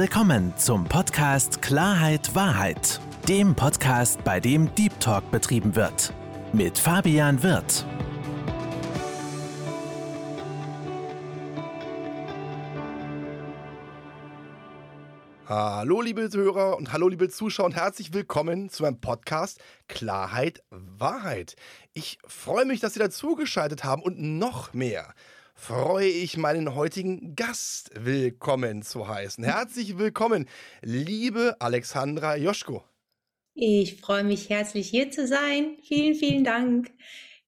willkommen zum Podcast Klarheit Wahrheit, dem Podcast, bei dem Deep Talk betrieben wird. Mit Fabian Wirth. Hallo liebe Hörer und hallo liebe Zuschauer und herzlich willkommen zu meinem Podcast Klarheit Wahrheit. Ich freue mich, dass Sie dazugeschaltet haben und noch mehr freue ich meinen heutigen Gast willkommen zu heißen. Herzlich willkommen, liebe Alexandra Joschko. Ich freue mich herzlich hier zu sein. Vielen, vielen Dank.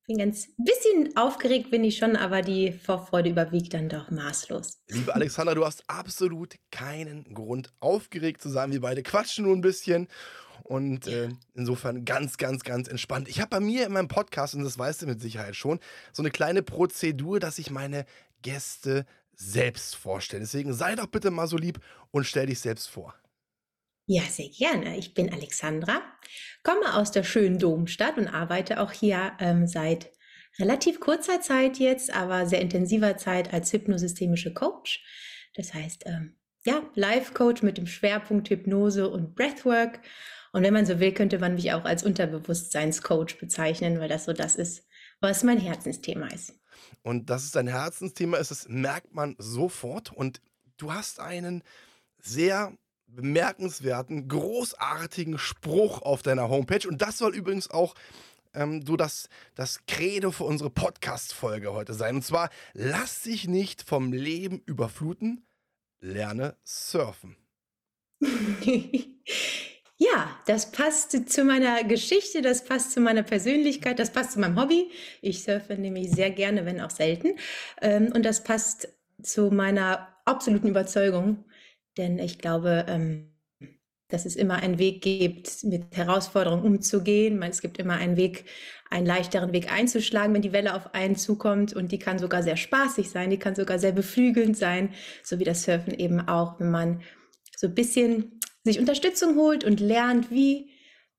Ich bin ganz bisschen aufgeregt, bin ich schon, aber die Vorfreude überwiegt dann doch maßlos. Liebe Alexandra, du hast absolut keinen Grund, aufgeregt zu sein. Wir beide quatschen nur ein bisschen und äh, insofern ganz, ganz, ganz entspannt. Ich habe bei mir in meinem Podcast, und das weißt du mit Sicherheit schon, so eine kleine Prozedur, dass ich meine Gäste selbst vorstelle. Deswegen sei doch bitte mal so lieb und stell dich selbst vor. Ja, sehr gerne. Ich bin Alexandra, komme aus der schönen Domstadt und arbeite auch hier ähm, seit relativ kurzer Zeit jetzt, aber sehr intensiver Zeit als hypnosystemische Coach. Das heißt, ähm, ja, Life-Coach mit dem Schwerpunkt Hypnose und Breathwork und wenn man so will, könnte man mich auch als Unterbewusstseinscoach bezeichnen, weil das so das ist, was mein Herzensthema ist. Und dass es dein Herzensthema ist, das merkt man sofort. Und du hast einen sehr bemerkenswerten, großartigen Spruch auf deiner Homepage. Und das soll übrigens auch ähm, so das, das Credo für unsere Podcast-Folge heute sein. Und zwar, lass dich nicht vom Leben überfluten, lerne surfen. Ja, das passt zu meiner Geschichte, das passt zu meiner Persönlichkeit, das passt zu meinem Hobby. Ich surfe nämlich sehr gerne, wenn auch selten. Ähm, und das passt zu meiner absoluten Überzeugung, denn ich glaube, ähm, dass es immer einen Weg gibt, mit Herausforderungen umzugehen. Es gibt immer einen Weg, einen leichteren Weg einzuschlagen, wenn die Welle auf einen zukommt. Und die kann sogar sehr spaßig sein, die kann sogar sehr beflügelnd sein, so wie das Surfen eben auch, wenn man so ein bisschen sich Unterstützung holt und lernt, wie,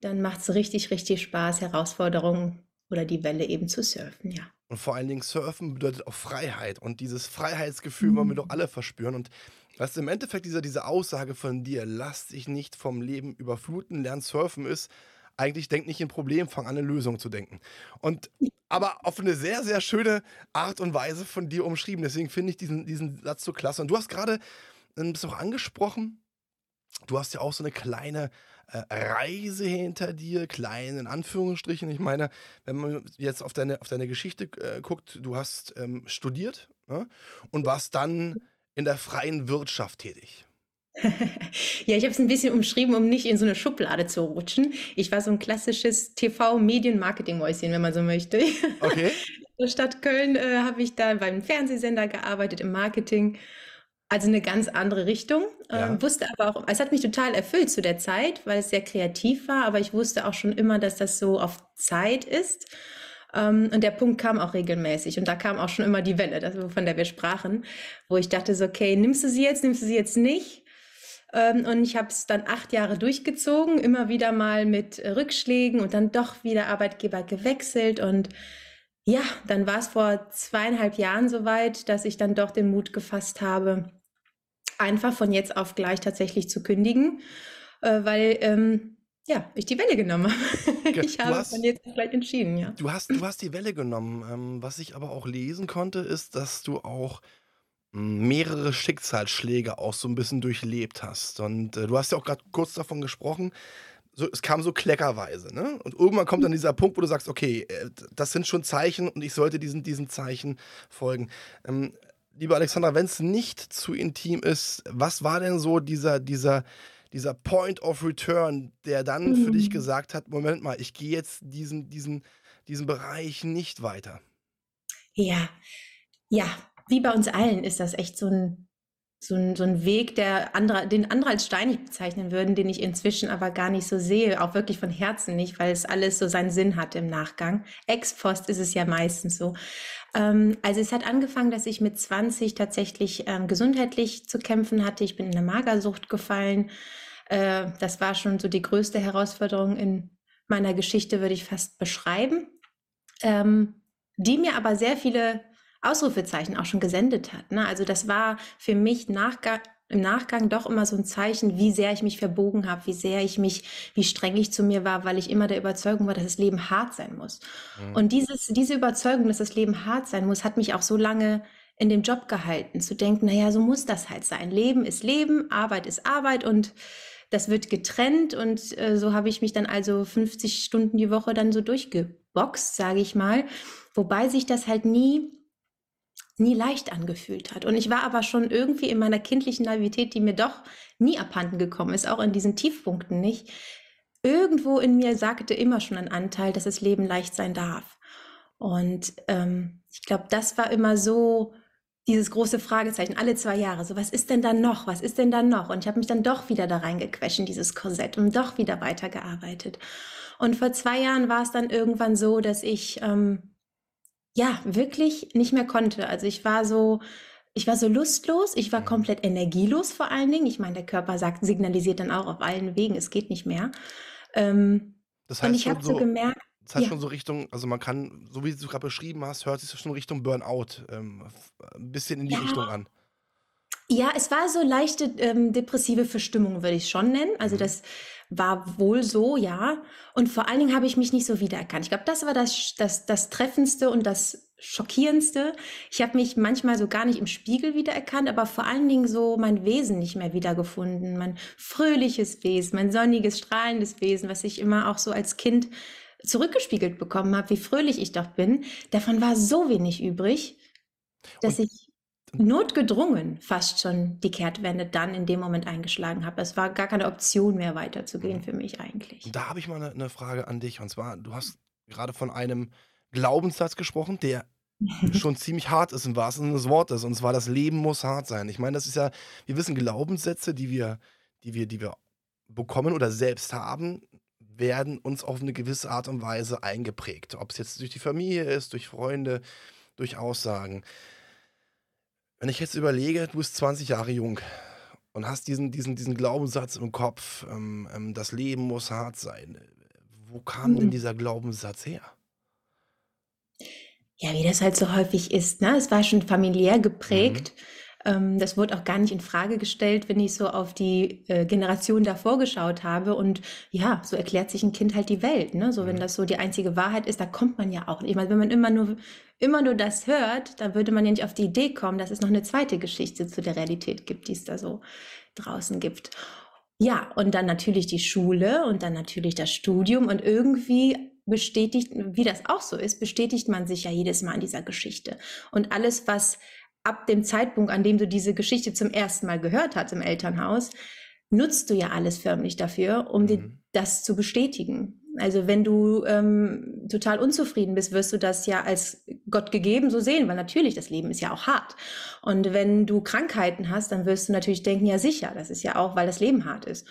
dann macht es richtig, richtig Spaß, Herausforderungen oder die Welle eben zu surfen, ja. Und vor allen Dingen Surfen bedeutet auch Freiheit. Und dieses Freiheitsgefühl mhm. wollen wir doch alle verspüren. Und was im Endeffekt dieser, diese Aussage von dir, lass dich nicht vom Leben überfluten, lern surfen ist, eigentlich denk nicht in Problem, fang an, eine Lösung zu denken. Und aber auf eine sehr, sehr schöne Art und Weise von dir umschrieben. Deswegen finde ich diesen, diesen Satz so klasse. Und du hast gerade ein bisschen auch angesprochen, Du hast ja auch so eine kleine äh, Reise hinter dir, klein in Anführungsstrichen. Ich meine, wenn man jetzt auf deine, auf deine Geschichte äh, guckt, du hast ähm, studiert ne? und warst dann in der freien Wirtschaft tätig. ja, ich habe es ein bisschen umschrieben, um nicht in so eine Schublade zu rutschen. Ich war so ein klassisches TV-Medien-Marketing-Mäuschen, wenn man so möchte. Okay. In der Stadt Köln äh, habe ich da beim Fernsehsender gearbeitet, im Marketing also eine ganz andere Richtung. Ja. Ähm, wusste aber auch, es hat mich total erfüllt zu der Zeit, weil es sehr kreativ war, aber ich wusste auch schon immer, dass das so auf Zeit ist. Ähm, und der Punkt kam auch regelmäßig. Und da kam auch schon immer die Welle, das, von der wir sprachen, wo ich dachte so, okay, nimmst du sie jetzt, nimmst du sie jetzt nicht? Ähm, und ich habe es dann acht Jahre durchgezogen, immer wieder mal mit Rückschlägen und dann doch wieder Arbeitgeber gewechselt. Und ja, dann war es vor zweieinhalb Jahren soweit, dass ich dann doch den Mut gefasst habe, einfach von jetzt auf gleich tatsächlich zu kündigen, äh, weil ähm, ja, ich die Welle genommen habe. ich habe hast, von jetzt auf gleich entschieden, ja. Du hast, du hast die Welle genommen. Ähm, was ich aber auch lesen konnte, ist, dass du auch hm, mehrere Schicksalsschläge auch so ein bisschen durchlebt hast. Und äh, du hast ja auch gerade kurz davon gesprochen, so, es kam so kleckerweise, ne? Und irgendwann kommt dann dieser Punkt, wo du sagst, okay, äh, das sind schon Zeichen und ich sollte diesen, diesen Zeichen folgen. Ähm, liebe Alexandra, wenn es nicht zu intim ist, was war denn so dieser, dieser, dieser Point of Return, der dann mhm. für dich mhm. gesagt hat, Moment mal, ich gehe jetzt diesen, diesen, diesen Bereich nicht weiter? Ja, ja, wie bei uns allen ist das echt so ein, so ein, so ein Weg, der andere, den andere als steinig bezeichnen würden, den ich inzwischen aber gar nicht so sehe, auch wirklich von Herzen nicht, weil es alles so seinen Sinn hat im Nachgang. Ex post ist es ja meistens so. Ähm, also es hat angefangen, dass ich mit 20 tatsächlich ähm, gesundheitlich zu kämpfen hatte. Ich bin in eine Magersucht gefallen. Äh, das war schon so die größte Herausforderung in meiner Geschichte, würde ich fast beschreiben, ähm, die mir aber sehr viele Ausrufezeichen auch schon gesendet hat. Ne? Also das war für mich Nachgang, im Nachgang doch immer so ein Zeichen, wie sehr ich mich verbogen habe, wie sehr ich mich, wie streng ich zu mir war, weil ich immer der Überzeugung war, dass das Leben hart sein muss. Mhm. Und dieses, diese Überzeugung, dass das Leben hart sein muss, hat mich auch so lange in dem Job gehalten, zu denken, naja, so muss das halt sein. Leben ist Leben, Arbeit ist Arbeit und das wird getrennt und äh, so habe ich mich dann also 50 Stunden die Woche dann so durchgeboxt, sage ich mal, wobei sich das halt nie nie leicht angefühlt hat. Und ich war aber schon irgendwie in meiner kindlichen Naivität, die mir doch nie abhanden gekommen ist, auch in diesen Tiefpunkten nicht. Irgendwo in mir sagte immer schon ein Anteil, dass das Leben leicht sein darf. Und ähm, ich glaube, das war immer so dieses große Fragezeichen alle zwei Jahre. So, was ist denn dann noch? Was ist denn dann noch? Und ich habe mich dann doch wieder da reingequetscht in dieses Korsett und doch wieder weitergearbeitet. Und vor zwei Jahren war es dann irgendwann so, dass ich ähm, ja, wirklich nicht mehr konnte. Also ich war so, ich war so lustlos, ich war mhm. komplett energielos vor allen Dingen. Ich meine, der Körper sagt, signalisiert dann auch auf allen Wegen, es geht nicht mehr. Ähm, das heißt und ich habe so, so gemerkt, das heißt ja. schon so Richtung, also man kann, so wie du gerade beschrieben hast, hört sich schon Richtung Burnout ähm, ein bisschen in die ja. Richtung an. Ja, es war so leichte ähm, depressive Verstimmung, würde ich schon nennen. Also mhm. das war wohl so, ja. Und vor allen Dingen habe ich mich nicht so wiedererkannt. Ich glaube, das war das, das, das Treffendste und das Schockierendste. Ich habe mich manchmal so gar nicht im Spiegel wiedererkannt, aber vor allen Dingen so mein Wesen nicht mehr wiedergefunden. Mein fröhliches Wesen, mein sonniges, strahlendes Wesen, was ich immer auch so als Kind zurückgespiegelt bekommen habe, wie fröhlich ich doch bin. Davon war so wenig übrig, dass und ich notgedrungen fast schon die Kehrtwende dann in dem Moment eingeschlagen habe. Es war gar keine Option mehr weiterzugehen mhm. für mich eigentlich. Da habe ich mal eine, eine Frage an dich. Und zwar, du hast gerade von einem Glaubenssatz gesprochen, der schon ziemlich hart ist im wahrsten Sinne des Wortes. Und zwar, das Leben muss hart sein. Ich meine, das ist ja, wir wissen, Glaubenssätze, die wir, die wir, die wir bekommen oder selbst haben, werden uns auf eine gewisse Art und Weise eingeprägt. Ob es jetzt durch die Familie ist, durch Freunde, durch Aussagen. Wenn ich jetzt überlege, du bist 20 Jahre jung und hast diesen, diesen, diesen Glaubenssatz im Kopf, ähm, ähm, das Leben muss hart sein. Wo kam denn mhm. dieser Glaubenssatz her? Ja, wie das halt so häufig ist. Ne? Es war schon familiär geprägt. Mhm. Ähm, das wurde auch gar nicht in Frage gestellt, wenn ich so auf die äh, Generation davor geschaut habe. Und ja, so erklärt sich ein Kind halt die Welt. Ne? So, wenn mhm. das so die einzige Wahrheit ist, da kommt man ja auch nicht. Ich meine, wenn man immer nur, immer nur das hört, dann würde man ja nicht auf die Idee kommen, dass es noch eine zweite Geschichte zu der Realität gibt, die es da so draußen gibt. Ja, und dann natürlich die Schule und dann natürlich das Studium und irgendwie bestätigt, wie das auch so ist, bestätigt man sich ja jedes Mal in dieser Geschichte. Und alles, was ab dem Zeitpunkt, an dem du diese Geschichte zum ersten Mal gehört hast im Elternhaus, nutzt du ja alles förmlich dafür, um mhm. dir das zu bestätigen. Also wenn du ähm, total unzufrieden bist, wirst du das ja als Gott gegeben so sehen, weil natürlich das Leben ist ja auch hart. Und wenn du Krankheiten hast, dann wirst du natürlich denken, ja sicher, das ist ja auch, weil das Leben hart ist.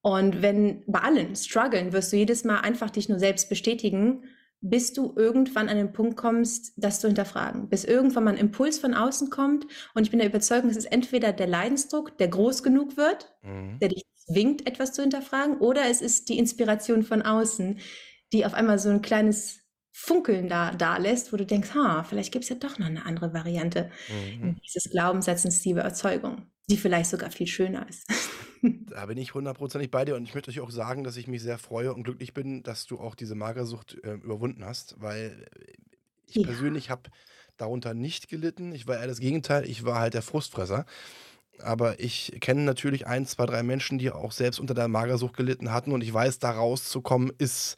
Und wenn bei allen strugglen, wirst du jedes Mal einfach dich nur selbst bestätigen, bis du irgendwann an den Punkt kommst, das zu hinterfragen. Bis irgendwann mal ein Impuls von außen kommt. Und ich bin der Überzeugung, es ist entweder der Leidensdruck, der groß genug wird, mhm. der dich zwingt, etwas zu hinterfragen, oder es ist die Inspiration von außen, die auf einmal so ein kleines Funkeln da, da lässt, wo du denkst, ha, vielleicht gibt es ja doch noch eine andere Variante mhm. dieses Glaubenssatzens, die Überzeugung, die vielleicht sogar viel schöner ist. Da bin ich hundertprozentig bei dir und ich möchte euch auch sagen, dass ich mich sehr freue und glücklich bin, dass du auch diese Magersucht äh, überwunden hast, weil ich ja. persönlich habe darunter nicht gelitten. Ich war eher das Gegenteil, ich war halt der Frustfresser. Aber ich kenne natürlich ein, zwei, drei Menschen, die auch selbst unter der Magersucht gelitten hatten und ich weiß, da rauszukommen ist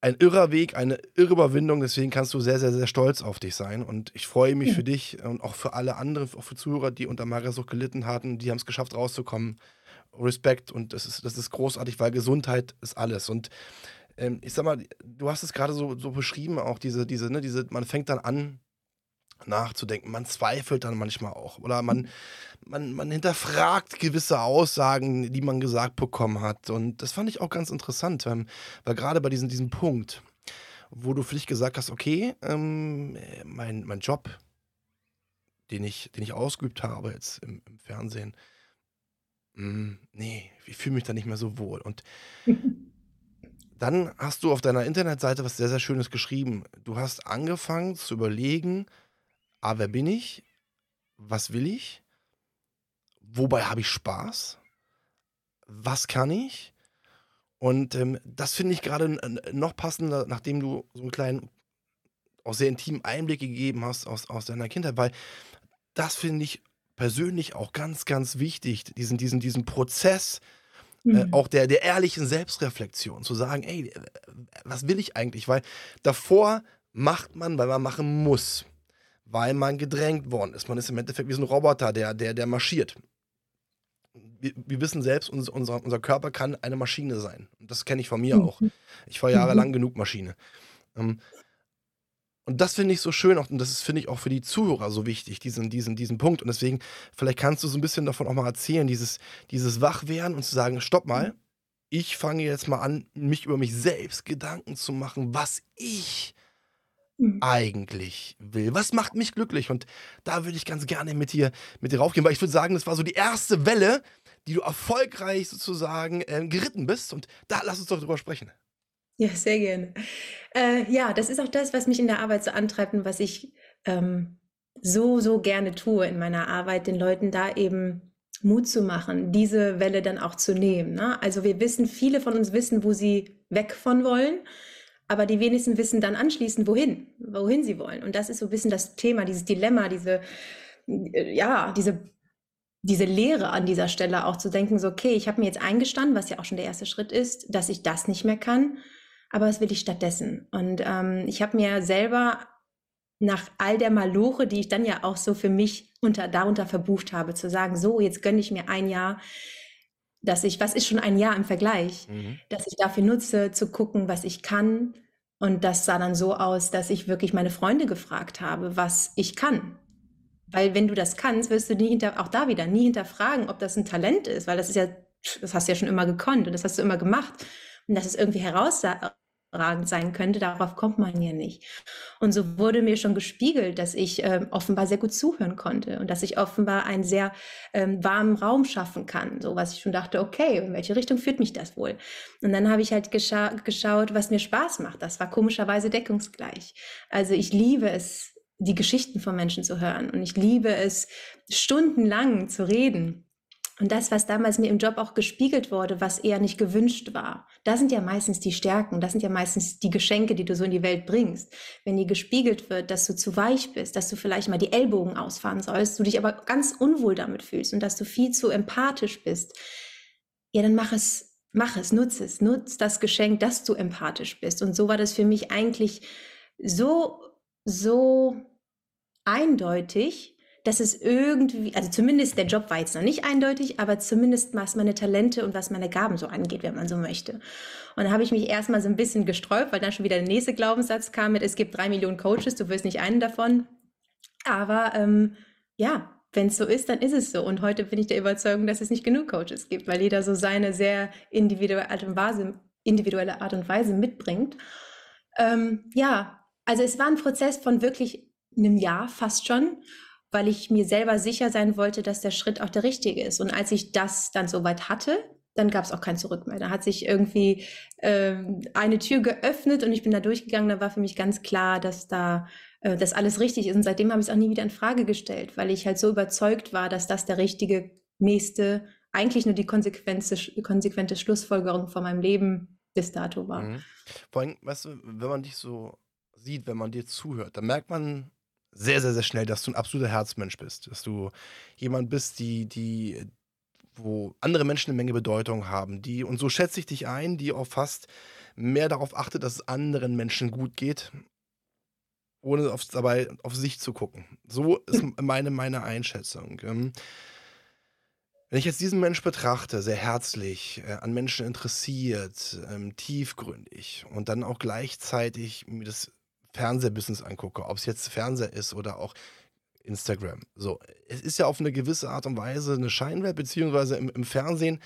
ein irrer Weg, eine irre Überwindung. Deswegen kannst du sehr, sehr, sehr stolz auf dich sein. Und ich freue mich für dich und auch für alle anderen, auch für Zuhörer, die unter Magersucht gelitten hatten, die haben es geschafft, rauszukommen. Respekt und das ist, das ist großartig, weil Gesundheit ist alles. Und ähm, ich sag mal, du hast es gerade so, so beschrieben, auch diese, diese, ne, diese, man fängt dann an, nachzudenken. Man zweifelt dann manchmal auch. Oder man, man, man hinterfragt gewisse Aussagen, die man gesagt bekommen hat. Und das fand ich auch ganz interessant, weil, weil gerade bei diesem, diesem Punkt, wo du für dich gesagt hast, okay, ähm, mein, mein Job, den ich, den ich ausgeübt habe jetzt im, im Fernsehen, mh, mm, nee, ich fühle mich da nicht mehr so wohl. Und dann hast du auf deiner Internetseite was sehr, sehr Schönes geschrieben. Du hast angefangen zu überlegen, A, wer bin ich? Was will ich? wobei habe ich Spaß? Was kann ich? Und ähm, das finde ich gerade noch passender, nachdem du so einen kleinen, auch sehr intimen Einblick gegeben hast aus, aus deiner Kindheit, weil das finde ich persönlich auch ganz, ganz wichtig, diesen, diesen, diesen Prozess äh, mhm. auch der, der ehrlichen Selbstreflexion, zu sagen, ey, was will ich eigentlich? Weil davor macht man, weil man machen muss, weil man gedrängt worden ist. Man ist im Endeffekt wie so ein Roboter, der, der, der marschiert. Wir, wir wissen selbst, unser, unser, unser Körper kann eine Maschine sein. Das kenne ich von mir auch. Mhm. Ich war jahrelang mhm. genug Maschine. Ähm, und das finde ich so schön auch, und das finde ich auch für die Zuhörer so wichtig, diesen, diesen, diesen Punkt. Und deswegen, vielleicht kannst du so ein bisschen davon auch mal erzählen, dieses, dieses Wachwerden und zu sagen, stopp mal, ich fange jetzt mal an, mich über mich selbst Gedanken zu machen, was ich mhm. eigentlich will. Was macht mich glücklich? Und da würde ich ganz gerne mit dir, mit dir raufgehen, weil ich würde sagen, das war so die erste Welle, die du erfolgreich sozusagen äh, geritten bist. Und da lass uns doch drüber sprechen. Ja, sehr gerne. Äh, ja, das ist auch das, was mich in der Arbeit so antreibt und was ich ähm, so, so gerne tue in meiner Arbeit, den Leuten da eben Mut zu machen, diese Welle dann auch zu nehmen. Ne? Also wir wissen, viele von uns wissen, wo sie weg von wollen, aber die wenigsten wissen dann anschließend, wohin, wohin sie wollen. Und das ist so ein bisschen das Thema, dieses Dilemma, diese, äh, ja, diese diese Lehre an dieser Stelle auch zu denken, so, okay, ich habe mir jetzt eingestanden, was ja auch schon der erste Schritt ist, dass ich das nicht mehr kann aber was will ich stattdessen? Und ähm, ich habe mir selber nach all der Maloche, die ich dann ja auch so für mich unter, darunter verbucht habe, zu sagen, so, jetzt gönne ich mir ein Jahr, dass ich, was ist schon ein Jahr im Vergleich, mhm. dass ich dafür nutze, zu gucken, was ich kann. Und das sah dann so aus, dass ich wirklich meine Freunde gefragt habe, was ich kann. Weil wenn du das kannst, wirst du nie hinter, auch da wieder nie hinterfragen, ob das ein Talent ist, weil das ist ja, das hast du ja schon immer gekonnt und das hast du immer gemacht und dass es irgendwie herausragend sein könnte, darauf kommt man ja nicht. Und so wurde mir schon gespiegelt, dass ich äh, offenbar sehr gut zuhören konnte und dass ich offenbar einen sehr ähm, warmen Raum schaffen kann, so was ich schon dachte, okay, in welche Richtung führt mich das wohl? Und dann habe ich halt gescha geschaut, was mir Spaß macht. Das war komischerweise deckungsgleich. Also ich liebe es, die Geschichten von Menschen zu hören und ich liebe es, stundenlang zu reden und das, was damals mir im Job auch gespiegelt wurde, was eher nicht gewünscht war, da sind ja meistens die Stärken, das sind ja meistens die Geschenke, die du so in die Welt bringst. Wenn dir gespiegelt wird, dass du zu weich bist, dass du vielleicht mal die Ellbogen ausfahren sollst, du dich aber ganz unwohl damit fühlst und dass du viel zu empathisch bist, ja, dann mach es, mach es, nutze es, nutz das Geschenk, dass du empathisch bist. Und so war das für mich eigentlich so, so eindeutig, dass es irgendwie, also zumindest der Job war jetzt noch nicht eindeutig, aber zumindest was meine Talente und was meine Gaben so angeht, wenn man so möchte. Und da habe ich mich erstmal so ein bisschen gesträubt, weil dann schon wieder der nächste Glaubenssatz kam mit, es gibt drei Millionen Coaches, du wirst nicht einen davon. Aber ähm, ja, wenn es so ist, dann ist es so. Und heute bin ich der Überzeugung, dass es nicht genug Coaches gibt, weil jeder so seine sehr individuelle Art und Weise, individuelle Art und Weise mitbringt. Ähm, ja, also es war ein Prozess von wirklich einem Jahr fast schon weil ich mir selber sicher sein wollte, dass der Schritt auch der richtige ist. Und als ich das dann soweit hatte, dann gab es auch kein Zurück mehr. Da hat sich irgendwie äh, eine Tür geöffnet und ich bin da durchgegangen. Da war für mich ganz klar, dass da äh, das alles richtig ist. Und seitdem habe ich es auch nie wieder in Frage gestellt, weil ich halt so überzeugt war, dass das der richtige nächste, eigentlich nur die konsequente, konsequente Schlussfolgerung von meinem Leben bis dato war. Mhm. Vor allem, weißt du, wenn man dich so sieht, wenn man dir zuhört, dann merkt man sehr, sehr, sehr schnell, dass du ein absoluter Herzmensch bist. Dass du jemand bist, die, die, wo andere Menschen eine Menge Bedeutung haben, die, und so schätze ich dich ein, die auch fast mehr darauf achtet, dass es anderen Menschen gut geht, ohne auf, dabei auf sich zu gucken. So ist meine, meine Einschätzung. Ähm, wenn ich jetzt diesen Mensch betrachte, sehr herzlich, äh, an Menschen interessiert, ähm, tiefgründig und dann auch gleichzeitig mir das Fernsehbusiness angucke, ob es jetzt Fernseher ist oder auch Instagram. So, es ist ja auf eine gewisse Art und Weise eine Scheinwelt, beziehungsweise im, im Fernsehen.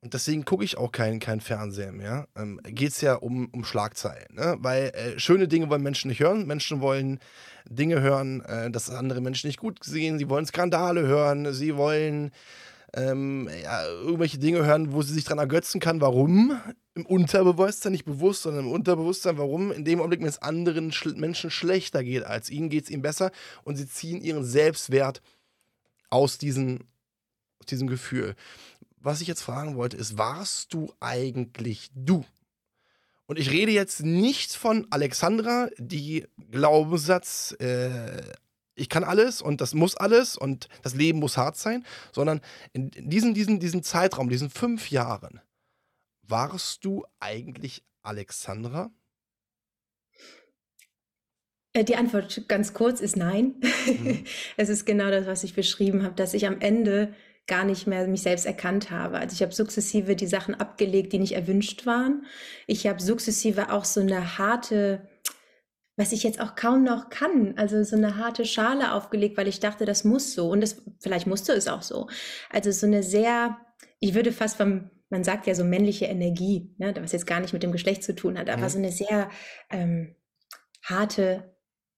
Und deswegen gucke ich auch kein, kein Fernsehen mehr. Ähm, Geht es ja um, um Schlagzeilen. Ne? Weil äh, schöne Dinge wollen Menschen nicht hören. Menschen wollen Dinge hören, äh, dass andere Menschen nicht gut sehen. Sie wollen Skandale hören. Sie wollen ähm, ja, irgendwelche Dinge hören, wo sie sich dran ergötzen kann. Warum? Im Unterbewusstsein, nicht bewusst, sondern im Unterbewusstsein. Warum? In dem Augenblick, wenn es anderen Sch Menschen schlechter geht als ihnen, geht es ihnen besser und sie ziehen ihren Selbstwert aus diesen aus diesem Gefühl. Was ich jetzt fragen wollte, ist, warst du eigentlich du? Und ich rede jetzt nicht von Alexandra, die Glaubenssatz, äh, ich kann alles und das muss alles und das Leben muss hart sein, sondern in diesem, diesem, diesem Zeitraum, diesen fünf Jahren, warst du eigentlich Alexandra? Äh, die Antwort ganz kurz ist nein. Mhm. es ist genau das, was ich beschrieben habe, dass ich am Ende gar nicht mehr mich selbst erkannt habe. Also ich habe sukzessive die Sachen abgelegt, die nicht erwünscht waren. Ich habe sukzessive auch so eine harte, was ich jetzt auch kaum noch kann, also so eine harte Schale aufgelegt, weil ich dachte, das muss so. Und das, vielleicht musste es auch so. Also so eine sehr, ich würde fast vom, man sagt ja so männliche Energie, ne, was jetzt gar nicht mit dem Geschlecht zu tun hat, aber mhm. so eine sehr ähm, harte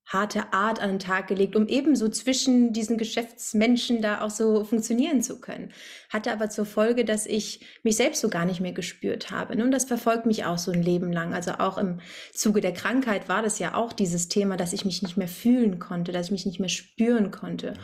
harte Art an den Tag gelegt, um ebenso zwischen diesen Geschäftsmenschen da auch so funktionieren zu können. Hatte aber zur Folge, dass ich mich selbst so gar nicht mehr gespürt habe. Ne? Und das verfolgt mich auch so ein Leben lang. Also auch im Zuge der Krankheit war das ja auch dieses Thema, dass ich mich nicht mehr fühlen konnte, dass ich mich nicht mehr spüren konnte.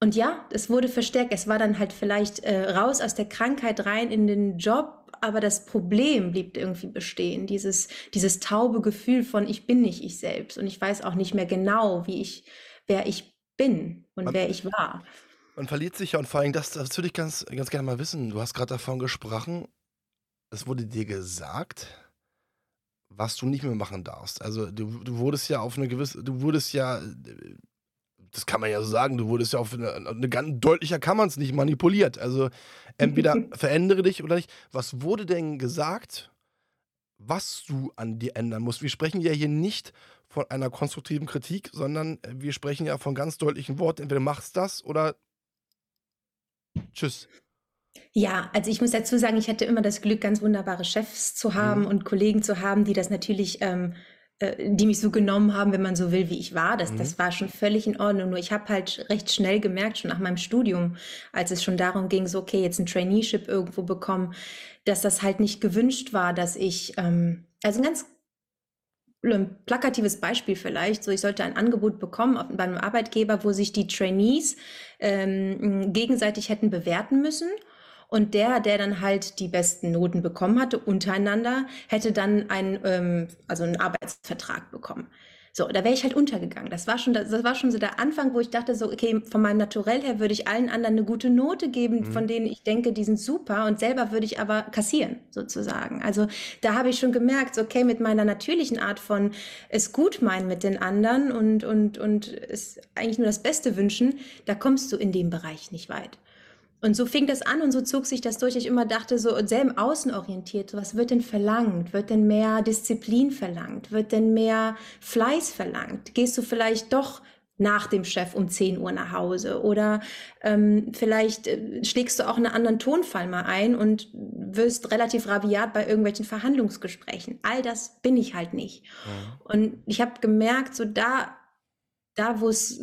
Und ja, es wurde verstärkt. Es war dann halt vielleicht äh, raus aus der Krankheit rein in den Job aber das Problem blieb irgendwie bestehen. Dieses, dieses taube Gefühl von ich bin nicht ich selbst und ich weiß auch nicht mehr genau, wie ich, wer ich bin und man, wer ich war. Man verliert sich ja und vor allem, das, das würde ich ganz, ganz gerne mal wissen. Du hast gerade davon gesprochen, es wurde dir gesagt, was du nicht mehr machen darfst. Also du, du wurdest ja auf eine gewisse, du wurdest ja das kann man ja so sagen, du wurdest ja auf eine, eine ganz deutlicher kann man es nicht manipuliert. Also entweder verändere dich oder nicht. Was wurde denn gesagt, was du an dir ändern musst? Wir sprechen ja hier nicht von einer konstruktiven Kritik, sondern wir sprechen ja von ganz deutlichen Worten. Entweder machst das oder tschüss. Ja, also ich muss dazu sagen, ich hatte immer das Glück, ganz wunderbare Chefs zu haben mhm. und Kollegen zu haben, die das natürlich ähm, äh, die mich so genommen haben, wenn man so will, wie ich war. Das, mhm. das war schon völlig in Ordnung. Nur ich habe halt recht schnell gemerkt, schon nach meinem Studium, als es schon darum ging, so, okay, jetzt ein Traineeship irgendwo bekommen, dass das halt nicht gewünscht war, dass ich, ähm, also ein ganz ein plakatives Beispiel vielleicht, so ich sollte ein Angebot bekommen auf, bei einem Arbeitgeber, wo sich die Trainees ähm, gegenseitig hätten bewerten müssen und der, der dann halt die besten Noten bekommen hatte, untereinander, hätte dann einen, ähm, also einen Arbeitsvertrag bekommen. So, da wäre ich halt untergegangen. Das war schon, das, war schon so der Anfang, wo ich dachte so, okay, von meinem Naturell her würde ich allen anderen eine gute Note geben, mhm. von denen ich denke, die sind super und selber würde ich aber kassieren, sozusagen. Also da habe ich schon gemerkt, okay, mit meiner natürlichen Art von es gut meinen mit den anderen und, und, und es eigentlich nur das Beste wünschen, da kommst du in dem Bereich nicht weit. Und so fing das an und so zog sich das durch. Ich immer dachte so, sehr im Außen orientiert, was wird denn verlangt? Wird denn mehr Disziplin verlangt? Wird denn mehr Fleiß verlangt? Gehst du vielleicht doch nach dem Chef um 10 Uhr nach Hause? Oder ähm, vielleicht äh, schlägst du auch einen anderen Tonfall mal ein und wirst relativ rabiat bei irgendwelchen Verhandlungsgesprächen. All das bin ich halt nicht. Mhm. Und ich habe gemerkt, so da, da wo es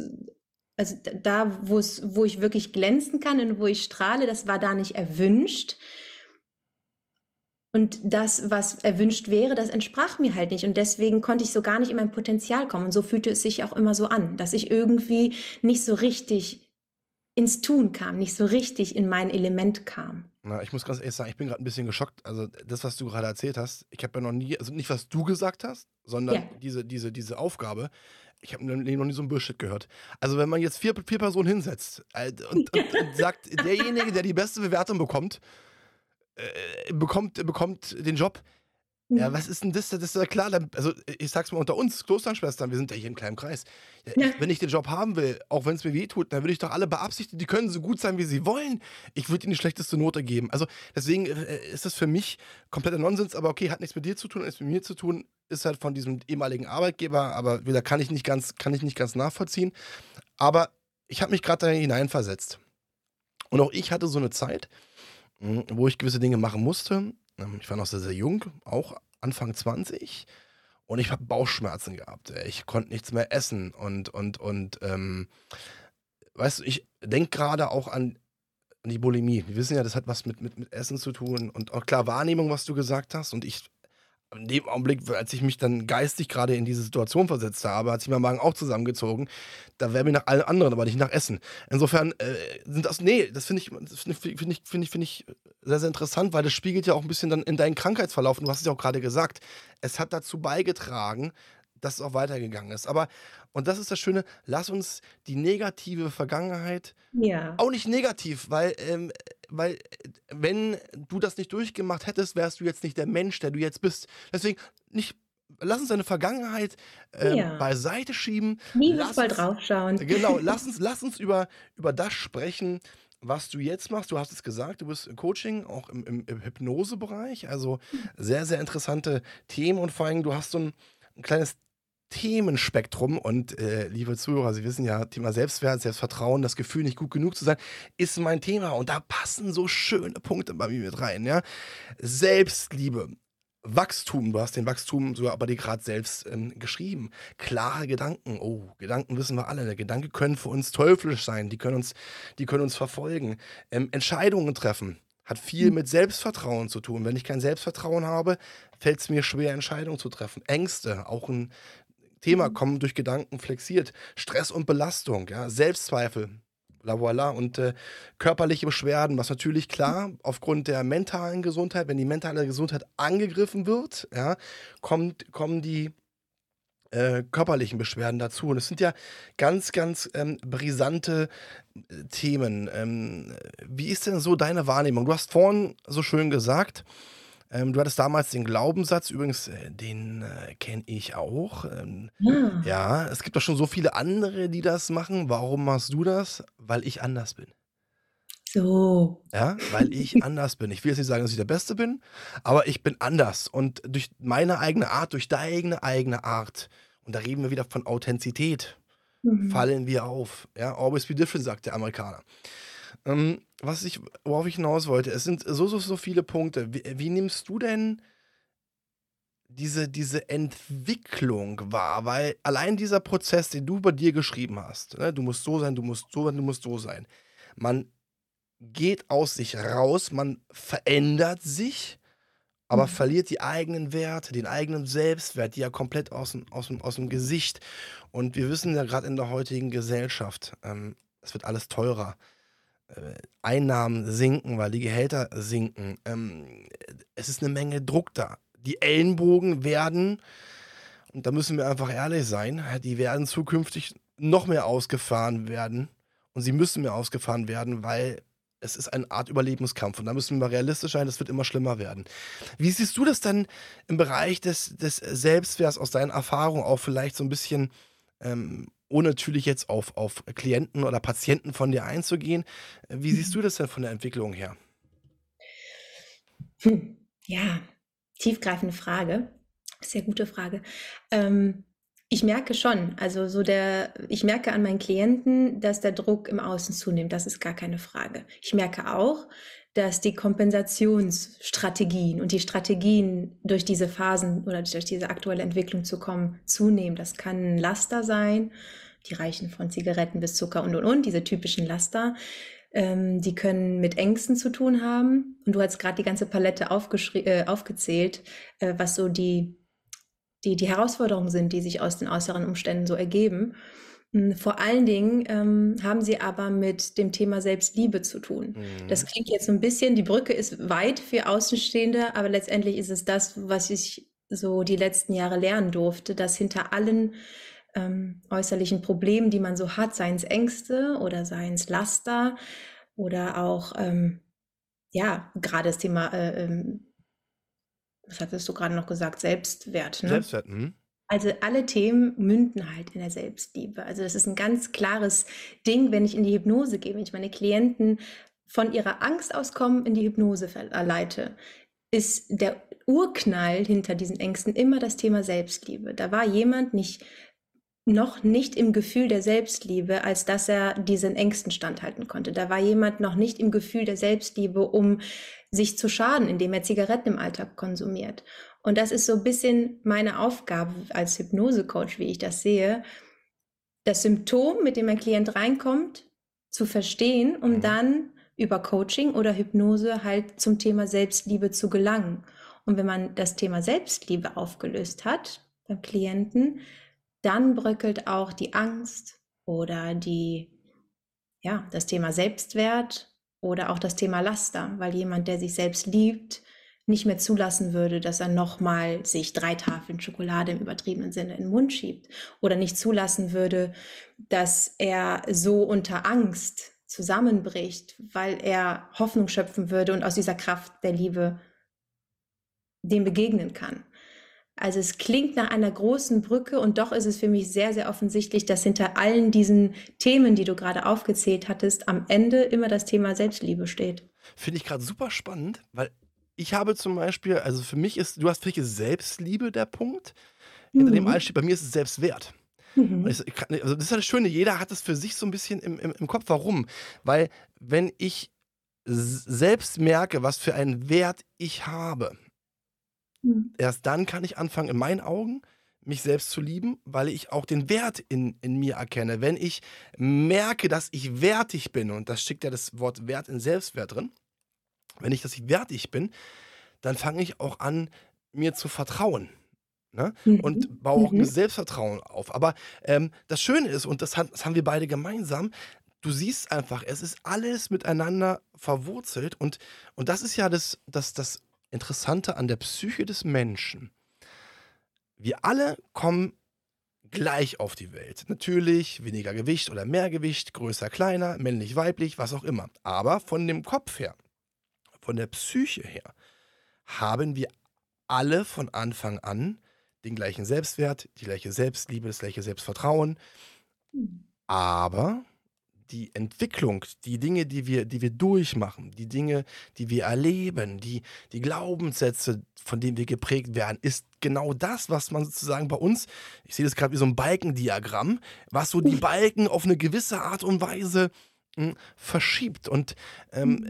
also da, wo es, wo ich wirklich glänzen kann und wo ich strahle, das war da nicht erwünscht. Und das, was erwünscht wäre, das entsprach mir halt nicht. Und deswegen konnte ich so gar nicht in mein Potenzial kommen. Und so fühlte es sich auch immer so an, dass ich irgendwie nicht so richtig ins Tun kam, nicht so richtig in mein Element kam. Na, ich muss ganz ehrlich sagen, ich bin gerade ein bisschen geschockt. Also das, was du gerade erzählt hast, ich habe ja noch nie, also nicht was du gesagt hast, sondern ja. diese, diese, diese Aufgabe ich habe noch nie so ein Bullshit gehört. Also, wenn man jetzt vier, vier Personen hinsetzt äh, und, und, und sagt, derjenige, der die beste Bewertung bekommt, äh, bekommt, bekommt den Job, ja, was ist denn das? Das ist ja klar. Also, ich sag's mal unter uns, Klosternschwestern, wir sind ja hier im kleinen Kreis. Ja. Ich, wenn ich den Job haben will, auch wenn es mir weh tut, dann würde ich doch alle beabsichtigen, die können so gut sein, wie sie wollen. Ich würde ihnen die schlechteste Note geben. Also, deswegen äh, ist das für mich kompletter Nonsens, aber okay, hat nichts mit dir zu tun, nichts mit mir zu tun, ist halt von diesem ehemaligen Arbeitgeber, aber wieder kann ich nicht ganz, kann ich nicht ganz nachvollziehen. Aber ich habe mich gerade da hineinversetzt. Und auch ich hatte so eine Zeit, hm, wo ich gewisse Dinge machen musste ich war noch sehr, sehr jung, auch Anfang 20. Und ich habe Bauchschmerzen gehabt. Ich konnte nichts mehr essen. Und, und, und, ähm, weißt du, ich denke gerade auch an, an die Bulimie. Wir wissen ja, das hat was mit, mit, mit Essen zu tun. Und auch klar, Wahrnehmung, was du gesagt hast. Und ich in dem Augenblick, als ich mich dann geistig gerade in diese Situation versetzt habe, hat sich mein Magen auch zusammengezogen. Da wäre mir nach allen anderen, aber nicht nach Essen. Insofern äh, sind das, nee, das finde ich, find ich, finde ich, finde ich sehr, sehr interessant, weil das spiegelt ja auch ein bisschen dann in deinen Krankheitsverlauf. Und du hast es ja auch gerade gesagt. Es hat dazu beigetragen, dass es auch weitergegangen ist. Aber, und das ist das Schöne, lass uns die negative Vergangenheit ja. auch nicht negativ, weil, ähm, weil wenn du das nicht durchgemacht hättest, wärst du jetzt nicht der Mensch, der du jetzt bist. Deswegen nicht lass uns deine Vergangenheit ähm, ja. beiseite schieben. Liebevoll draufschauen. Genau, lass uns, lass uns über, über das sprechen, was du jetzt machst. Du hast es gesagt, du bist Coaching, auch im, im, im Hypnosebereich. Also sehr, sehr interessante Themen und vor allem, du hast so ein, ein kleines Themenspektrum und äh, liebe Zuhörer, Sie wissen ja, Thema Selbstwert, Selbstvertrauen, das Gefühl, nicht gut genug zu sein, ist mein Thema und da passen so schöne Punkte bei mir mit rein. Ja? Selbstliebe, Wachstum, du hast den Wachstum sogar bei dir gerade selbst ähm, geschrieben. Klare Gedanken, oh, Gedanken wissen wir alle. Gedanken können für uns teuflisch sein, die können uns, die können uns verfolgen. Ähm, Entscheidungen treffen, hat viel mit Selbstvertrauen zu tun. Wenn ich kein Selbstvertrauen habe, fällt es mir schwer, Entscheidungen zu treffen. Ängste, auch ein Thema, mhm. kommen durch Gedanken flexiert. Stress und Belastung, ja, Selbstzweifel, la voilà. Und äh, körperliche Beschwerden, was natürlich klar, aufgrund der mentalen Gesundheit, wenn die mentale Gesundheit angegriffen wird, ja, kommt, kommen die äh, körperlichen Beschwerden dazu. Und es sind ja ganz, ganz ähm, brisante äh, Themen. Ähm, wie ist denn so deine Wahrnehmung? Du hast vorhin so schön gesagt, ähm, du hattest damals den Glaubenssatz, übrigens, äh, den äh, kenne ich auch. Ähm, ja. ja, es gibt doch schon so viele andere, die das machen. Warum machst du das? Weil ich anders bin. So. Ja, weil ich anders bin. Ich will jetzt nicht sagen, dass ich der Beste bin, aber ich bin anders. Und durch meine eigene Art, durch deine eigene Art, und da reden wir wieder von Authentizität, mhm. fallen wir auf. Ja, always be different, sagt der Amerikaner. Ähm, was ich, worauf ich hinaus wollte, es sind so, so, so viele Punkte. Wie, wie nimmst du denn diese, diese Entwicklung wahr? Weil allein dieser Prozess, den du bei dir geschrieben hast, ne, du musst so sein, du musst so sein, du musst so sein. Man geht aus sich raus, man verändert sich, aber mhm. verliert die eigenen Werte, den eigenen Selbstwert, die ja komplett aus dem, aus dem, aus dem Gesicht. Und wir wissen ja gerade in der heutigen Gesellschaft, ähm, es wird alles teurer. Äh, Einnahmen sinken, weil die Gehälter sinken. Ähm, es ist eine Menge Druck da. Die Ellenbogen werden, und da müssen wir einfach ehrlich sein, die werden zukünftig noch mehr ausgefahren werden. Und sie müssen mehr ausgefahren werden, weil es ist eine Art Überlebenskampf. Und da müssen wir realistisch sein, das wird immer schlimmer werden. Wie siehst du das dann im Bereich des, des Selbstwerts aus deinen Erfahrungen auch vielleicht so ein bisschen ähm, ohne natürlich jetzt auf, auf Klienten oder Patienten von dir einzugehen. Wie siehst du das denn von der Entwicklung her? Hm, ja, tiefgreifende Frage. Sehr gute Frage. Ähm, ich merke schon, also so der, ich merke an meinen Klienten, dass der Druck im Außen zunimmt. Das ist gar keine Frage. Ich merke auch, dass die Kompensationsstrategien und die Strategien durch diese Phasen oder durch diese aktuelle Entwicklung zu kommen zunehmen. Das kann ein Laster sein, die reichen von Zigaretten bis Zucker und und und, diese typischen Laster. Ähm, die können mit Ängsten zu tun haben. Und du hast gerade die ganze Palette äh, aufgezählt, äh, was so die, die, die Herausforderungen sind, die sich aus den äußeren Umständen so ergeben. Hm, vor allen Dingen ähm, haben sie aber mit dem Thema Selbstliebe zu tun. Mhm. Das klingt jetzt so ein bisschen, die Brücke ist weit für Außenstehende, aber letztendlich ist es das, was ich so die letzten Jahre lernen durfte, dass hinter allen ähm, äußerlichen Problemen, die man so hat, seien es Ängste oder seien es Laster oder auch, ähm, ja, gerade das Thema, äh, ähm, was hattest du gerade noch gesagt, Selbstwert. Ne? Selbstwert, mh. Also alle Themen münden halt in der Selbstliebe. Also das ist ein ganz klares Ding, wenn ich in die Hypnose gehe, wenn ich meine Klienten von ihrer Angst auskommen in die Hypnose verleite, ist der Urknall hinter diesen Ängsten immer das Thema Selbstliebe. Da war jemand nicht noch nicht im Gefühl der Selbstliebe, als dass er diesen Ängsten standhalten konnte. Da war jemand noch nicht im Gefühl der Selbstliebe, um sich zu schaden, indem er Zigaretten im Alltag konsumiert. Und das ist so ein bisschen meine Aufgabe als Hypnosecoach, wie ich das sehe, das Symptom, mit dem ein Klient reinkommt, zu verstehen, um mhm. dann über Coaching oder Hypnose halt zum Thema Selbstliebe zu gelangen. Und wenn man das Thema Selbstliebe aufgelöst hat beim Klienten, dann bröckelt auch die Angst oder die, ja, das Thema Selbstwert oder auch das Thema Laster, weil jemand, der sich selbst liebt, nicht mehr zulassen würde, dass er nochmal sich drei Tafeln Schokolade im übertriebenen Sinne in den Mund schiebt oder nicht zulassen würde, dass er so unter Angst zusammenbricht, weil er Hoffnung schöpfen würde und aus dieser Kraft der Liebe dem begegnen kann. Also es klingt nach einer großen Brücke und doch ist es für mich sehr, sehr offensichtlich, dass hinter allen diesen Themen, die du gerade aufgezählt hattest, am Ende immer das Thema Selbstliebe steht. Finde ich gerade super spannend, weil ich habe zum Beispiel, also für mich ist, du hast für dich Selbstliebe der Punkt. Hinter mhm. dem Einstieg, bei mir ist es Selbstwert. Mhm. Ich, also das ist das Schöne, jeder hat es für sich so ein bisschen im, im, im Kopf. Warum? Weil wenn ich selbst merke, was für einen Wert ich habe, mhm. erst dann kann ich anfangen, in meinen Augen, mich selbst zu lieben, weil ich auch den Wert in, in mir erkenne. Wenn ich merke, dass ich wertig bin, und das steckt ja das Wort Wert in Selbstwert drin, wenn ich, dass ich wertig bin, dann fange ich auch an, mir zu vertrauen. Ne? Mhm. Und baue auch mhm. ein Selbstvertrauen auf. Aber ähm, das Schöne ist, und das, hat, das haben wir beide gemeinsam, du siehst einfach, es ist alles miteinander verwurzelt. Und, und das ist ja das, das, das Interessante an der Psyche des Menschen. Wir alle kommen gleich auf die Welt. Natürlich weniger Gewicht oder mehr Gewicht, größer, kleiner, männlich, weiblich, was auch immer. Aber von dem Kopf her von der Psyche her, haben wir alle von Anfang an den gleichen Selbstwert, die gleiche Selbstliebe, das gleiche Selbstvertrauen. Aber die Entwicklung, die Dinge, die wir, die wir durchmachen, die Dinge, die wir erleben, die, die Glaubenssätze, von denen wir geprägt werden, ist genau das, was man sozusagen bei uns, ich sehe das gerade wie so ein Balkendiagramm, was so die Balken auf eine gewisse Art und Weise mh, hm, verschiebt. Und ähm, mhm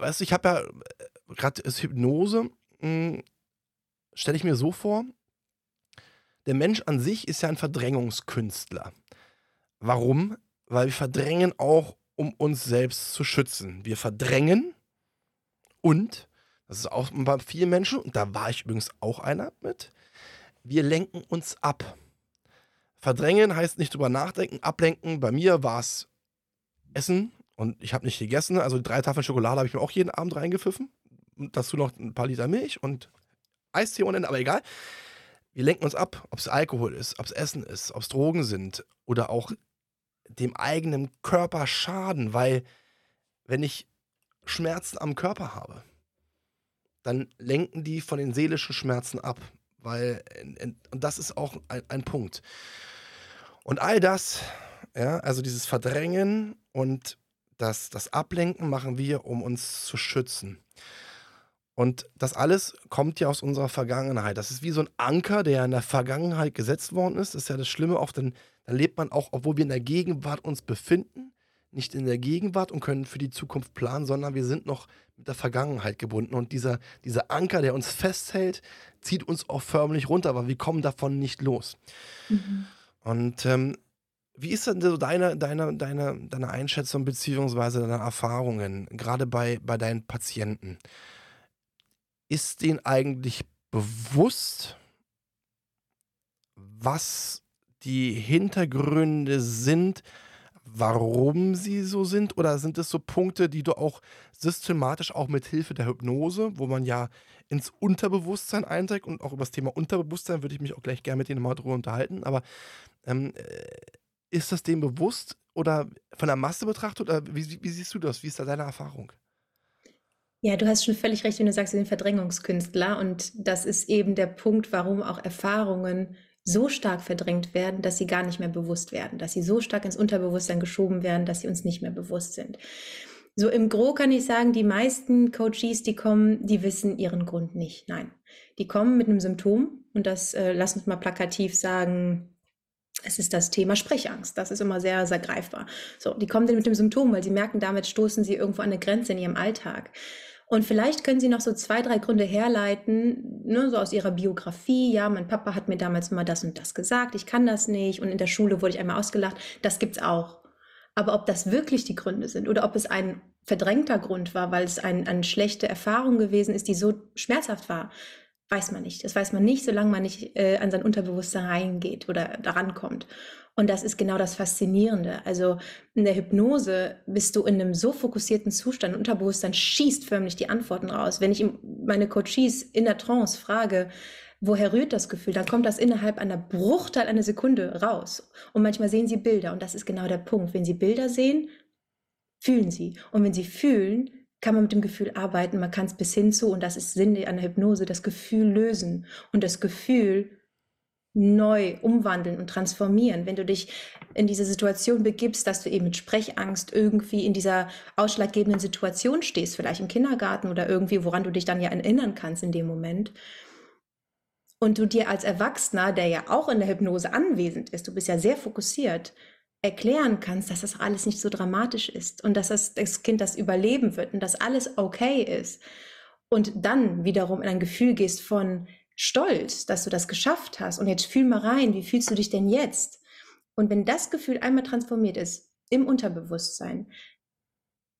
weißt du, ich habe ja äh, gerade das Hypnose, hm, stelle ich mir so vor, der Mensch an sich ist ja ein Verdrängungskünstler. Warum? Weil wir verdrängen auch, um uns selbst zu schützen. Wir verdrängen und, das ist auch bei vielen Menschen, und da war ich übrigens auch einer mit, wir lenken uns ab. Verdrängen heißt nicht drüber nachdenken, ablenken. Bei mir war es Essen, und ich habe nicht gegessen. Also drei Tafeln Schokolade habe ich mir auch jeden Abend reingepfiffen. Und dazu noch ein paar Liter Milch und Eistee ohne Ende, aber egal. Wir lenken uns ab, ob es Alkohol ist, ob es Essen ist, ob es Drogen sind oder auch dem eigenen Körper schaden, weil wenn ich Schmerzen am Körper habe, dann lenken die von den seelischen Schmerzen ab, weil und das ist auch ein, ein Punkt. Und all das, ja, also dieses Verdrängen und das, das Ablenken machen wir, um uns zu schützen. Und das alles kommt ja aus unserer Vergangenheit. Das ist wie so ein Anker, der in der Vergangenheit gesetzt worden ist. Das ist ja das Schlimme, oft dann, dann lebt man auch, obwohl wir in der Gegenwart uns befinden, nicht in der Gegenwart und können für die Zukunft planen, sondern wir sind noch mit der Vergangenheit gebunden. Und dieser, dieser Anker, der uns festhält, zieht uns auch förmlich runter, aber wir kommen davon nicht los. Mhm. Und ähm, wie ist denn so deine, deine, deine, deine Einschätzung bzw. deine Erfahrungen, gerade bei, bei deinen Patienten? Ist denen eigentlich bewusst, was die Hintergründe sind, warum sie so sind? Oder sind es so Punkte, die du auch systematisch auch mit Hilfe der Hypnose, wo man ja ins Unterbewusstsein einträgt und auch über das Thema Unterbewusstsein würde ich mich auch gleich gerne mit dir nochmal drüber unterhalten, aber ähm, äh, ist das dem bewusst oder von der Masse betrachtet? Oder wie, wie siehst du das? Wie ist da deine Erfahrung? Ja, du hast schon völlig recht, wenn du sagst, wir sind Verdrängungskünstler. Und das ist eben der Punkt, warum auch Erfahrungen so stark verdrängt werden, dass sie gar nicht mehr bewusst werden, dass sie so stark ins Unterbewusstsein geschoben werden, dass sie uns nicht mehr bewusst sind. So im Gro kann ich sagen, die meisten Coaches, die kommen, die wissen ihren Grund nicht. Nein, die kommen mit einem Symptom und das, äh, lass uns mal plakativ sagen, es ist das Thema Sprechangst. Das ist immer sehr, sehr greifbar. So, die kommen dann mit dem Symptom, weil sie merken, damit stoßen sie irgendwo an eine Grenze in ihrem Alltag. Und vielleicht können Sie noch so zwei, drei Gründe herleiten, ne, so aus Ihrer Biografie. Ja, mein Papa hat mir damals mal das und das gesagt, ich kann das nicht. Und in der Schule wurde ich einmal ausgelacht. Das gibt's auch. Aber ob das wirklich die Gründe sind oder ob es ein verdrängter Grund war, weil es ein, eine schlechte Erfahrung gewesen ist, die so schmerzhaft war, Weiß man nicht. Das weiß man nicht, solange man nicht äh, an sein Unterbewusstsein reingeht oder daran kommt. Und das ist genau das Faszinierende. Also in der Hypnose bist du in einem so fokussierten Zustand, Unterbewusstsein schießt förmlich die Antworten raus. Wenn ich meine Coaches in der Trance frage, woher rührt das Gefühl, dann kommt das innerhalb einer Bruchteil einer Sekunde raus. Und manchmal sehen sie Bilder und das ist genau der Punkt. Wenn sie Bilder sehen, fühlen sie. Und wenn sie fühlen, kann man mit dem Gefühl arbeiten, man kann es bis hin zu, und das ist Sinn einer Hypnose, das Gefühl lösen und das Gefühl neu umwandeln und transformieren. Wenn du dich in diese Situation begibst, dass du eben mit Sprechangst irgendwie in dieser ausschlaggebenden Situation stehst, vielleicht im Kindergarten oder irgendwie, woran du dich dann ja erinnern kannst in dem Moment. Und du dir als Erwachsener, der ja auch in der Hypnose anwesend ist, du bist ja sehr fokussiert, erklären kannst, dass das alles nicht so dramatisch ist und dass das, das Kind das überleben wird und dass alles okay ist. Und dann wiederum in ein Gefühl gehst von Stolz, dass du das geschafft hast. Und jetzt fühl mal rein, wie fühlst du dich denn jetzt? Und wenn das Gefühl einmal transformiert ist im Unterbewusstsein,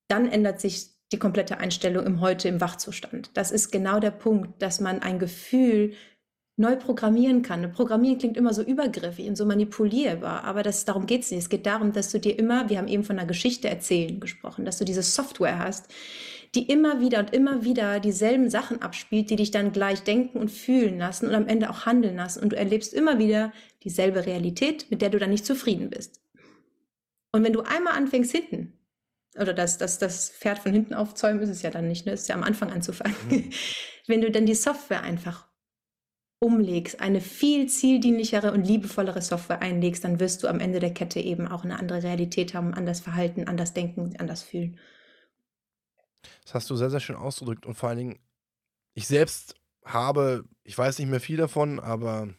dann ändert sich die komplette Einstellung im Heute, im Wachzustand. Das ist genau der Punkt, dass man ein Gefühl neu programmieren kann. Programmieren klingt immer so übergriffig und so manipulierbar, aber das, darum geht es nicht. Es geht darum, dass du dir immer, wir haben eben von einer Geschichte erzählen gesprochen, dass du diese Software hast, die immer wieder und immer wieder dieselben Sachen abspielt, die dich dann gleich denken und fühlen lassen und am Ende auch handeln lassen. Und du erlebst immer wieder dieselbe Realität, mit der du dann nicht zufrieden bist. Und wenn du einmal anfängst hinten, oder das, das, das Pferd von hinten aufzäumen ist es ja dann nicht, ne? ist ja am Anfang anzufangen. Mhm. Wenn du dann die Software einfach umlegst, eine viel zieldienlichere und liebevollere Software einlegst, dann wirst du am Ende der Kette eben auch eine andere Realität haben, anders verhalten, anders denken, anders fühlen. Das hast du sehr, sehr schön ausgedrückt und vor allen Dingen, ich selbst habe, ich weiß nicht mehr viel davon, aber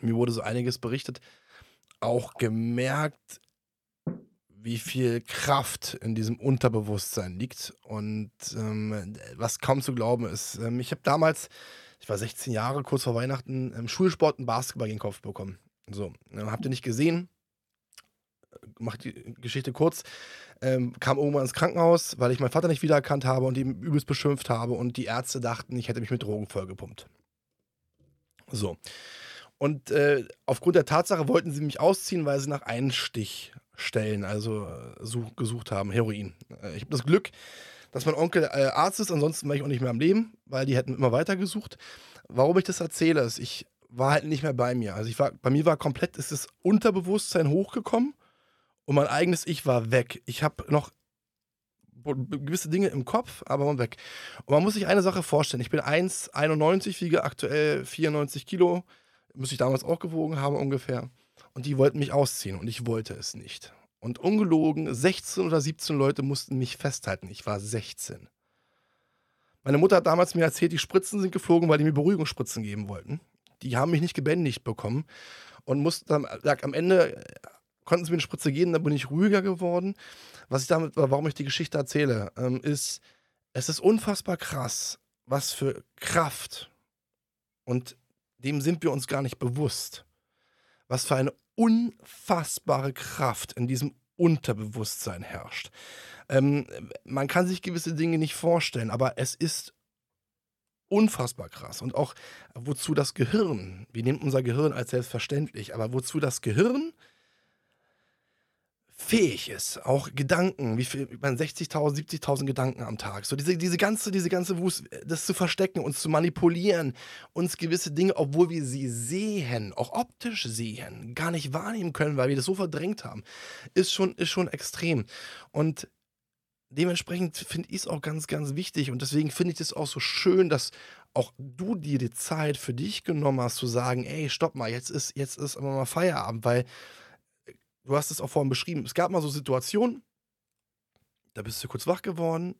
mir wurde so einiges berichtet, auch gemerkt, wie viel Kraft in diesem Unterbewusstsein liegt und ähm, was kaum zu glauben ist. Ähm, ich habe damals ich war 16 Jahre, kurz vor Weihnachten, im Schulsport einen Basketball gegen den Kopf bekommen. So, ähm, habt ihr nicht gesehen? Macht die Geschichte kurz. Ähm, kam irgendwann ins Krankenhaus, weil ich meinen Vater nicht wiedererkannt habe und ihn übelst beschimpft habe und die Ärzte dachten, ich hätte mich mit Drogen vollgepumpt. So. Und äh, aufgrund der Tatsache wollten sie mich ausziehen, weil sie nach Einstichstellen also äh, such, gesucht haben, Heroin. Äh, ich habe das Glück, dass mein Onkel äh, Arzt ist, ansonsten war ich auch nicht mehr am Leben, weil die hätten immer weitergesucht. Warum ich das erzähle, ist, ich war halt nicht mehr bei mir. Also ich war, bei mir war komplett, ist das Unterbewusstsein hochgekommen und mein eigenes Ich war weg. Ich habe noch gewisse Dinge im Kopf, aber weg. Und man muss sich eine Sache vorstellen. Ich bin 1,91, wiege aktuell 94 Kilo. Müsste ich damals auch gewogen haben ungefähr. Und die wollten mich ausziehen und ich wollte es nicht. Und ungelogen, 16 oder 17 Leute mussten mich festhalten. Ich war 16. Meine Mutter hat damals mir erzählt, die Spritzen sind geflogen, weil die mir Beruhigungsspritzen geben wollten. Die haben mich nicht gebändigt bekommen und mussten dann, am Ende konnten sie mir eine Spritze geben, dann bin ich ruhiger geworden. Was ich damit, warum ich die Geschichte erzähle, ähm, ist, es ist unfassbar krass, was für Kraft und dem sind wir uns gar nicht bewusst. Was für eine unfassbare Kraft in diesem Unterbewusstsein herrscht. Ähm, man kann sich gewisse Dinge nicht vorstellen, aber es ist unfassbar krass. Und auch wozu das Gehirn, wir nehmen unser Gehirn als selbstverständlich, aber wozu das Gehirn fähig ist, auch Gedanken, wie viel, man 60.000, 70.000 Gedanken am Tag, so diese, diese ganze, diese ganze Wust, das zu verstecken, uns zu manipulieren, uns gewisse Dinge, obwohl wir sie sehen, auch optisch sehen, gar nicht wahrnehmen können, weil wir das so verdrängt haben, ist schon, ist schon extrem. Und dementsprechend finde ich es auch ganz, ganz wichtig und deswegen finde ich es auch so schön, dass auch du dir die Zeit für dich genommen hast, zu sagen, ey, stopp mal, jetzt ist, jetzt ist immer mal Feierabend, weil du hast es auch vorhin beschrieben, es gab mal so Situationen, da bist du kurz wach geworden.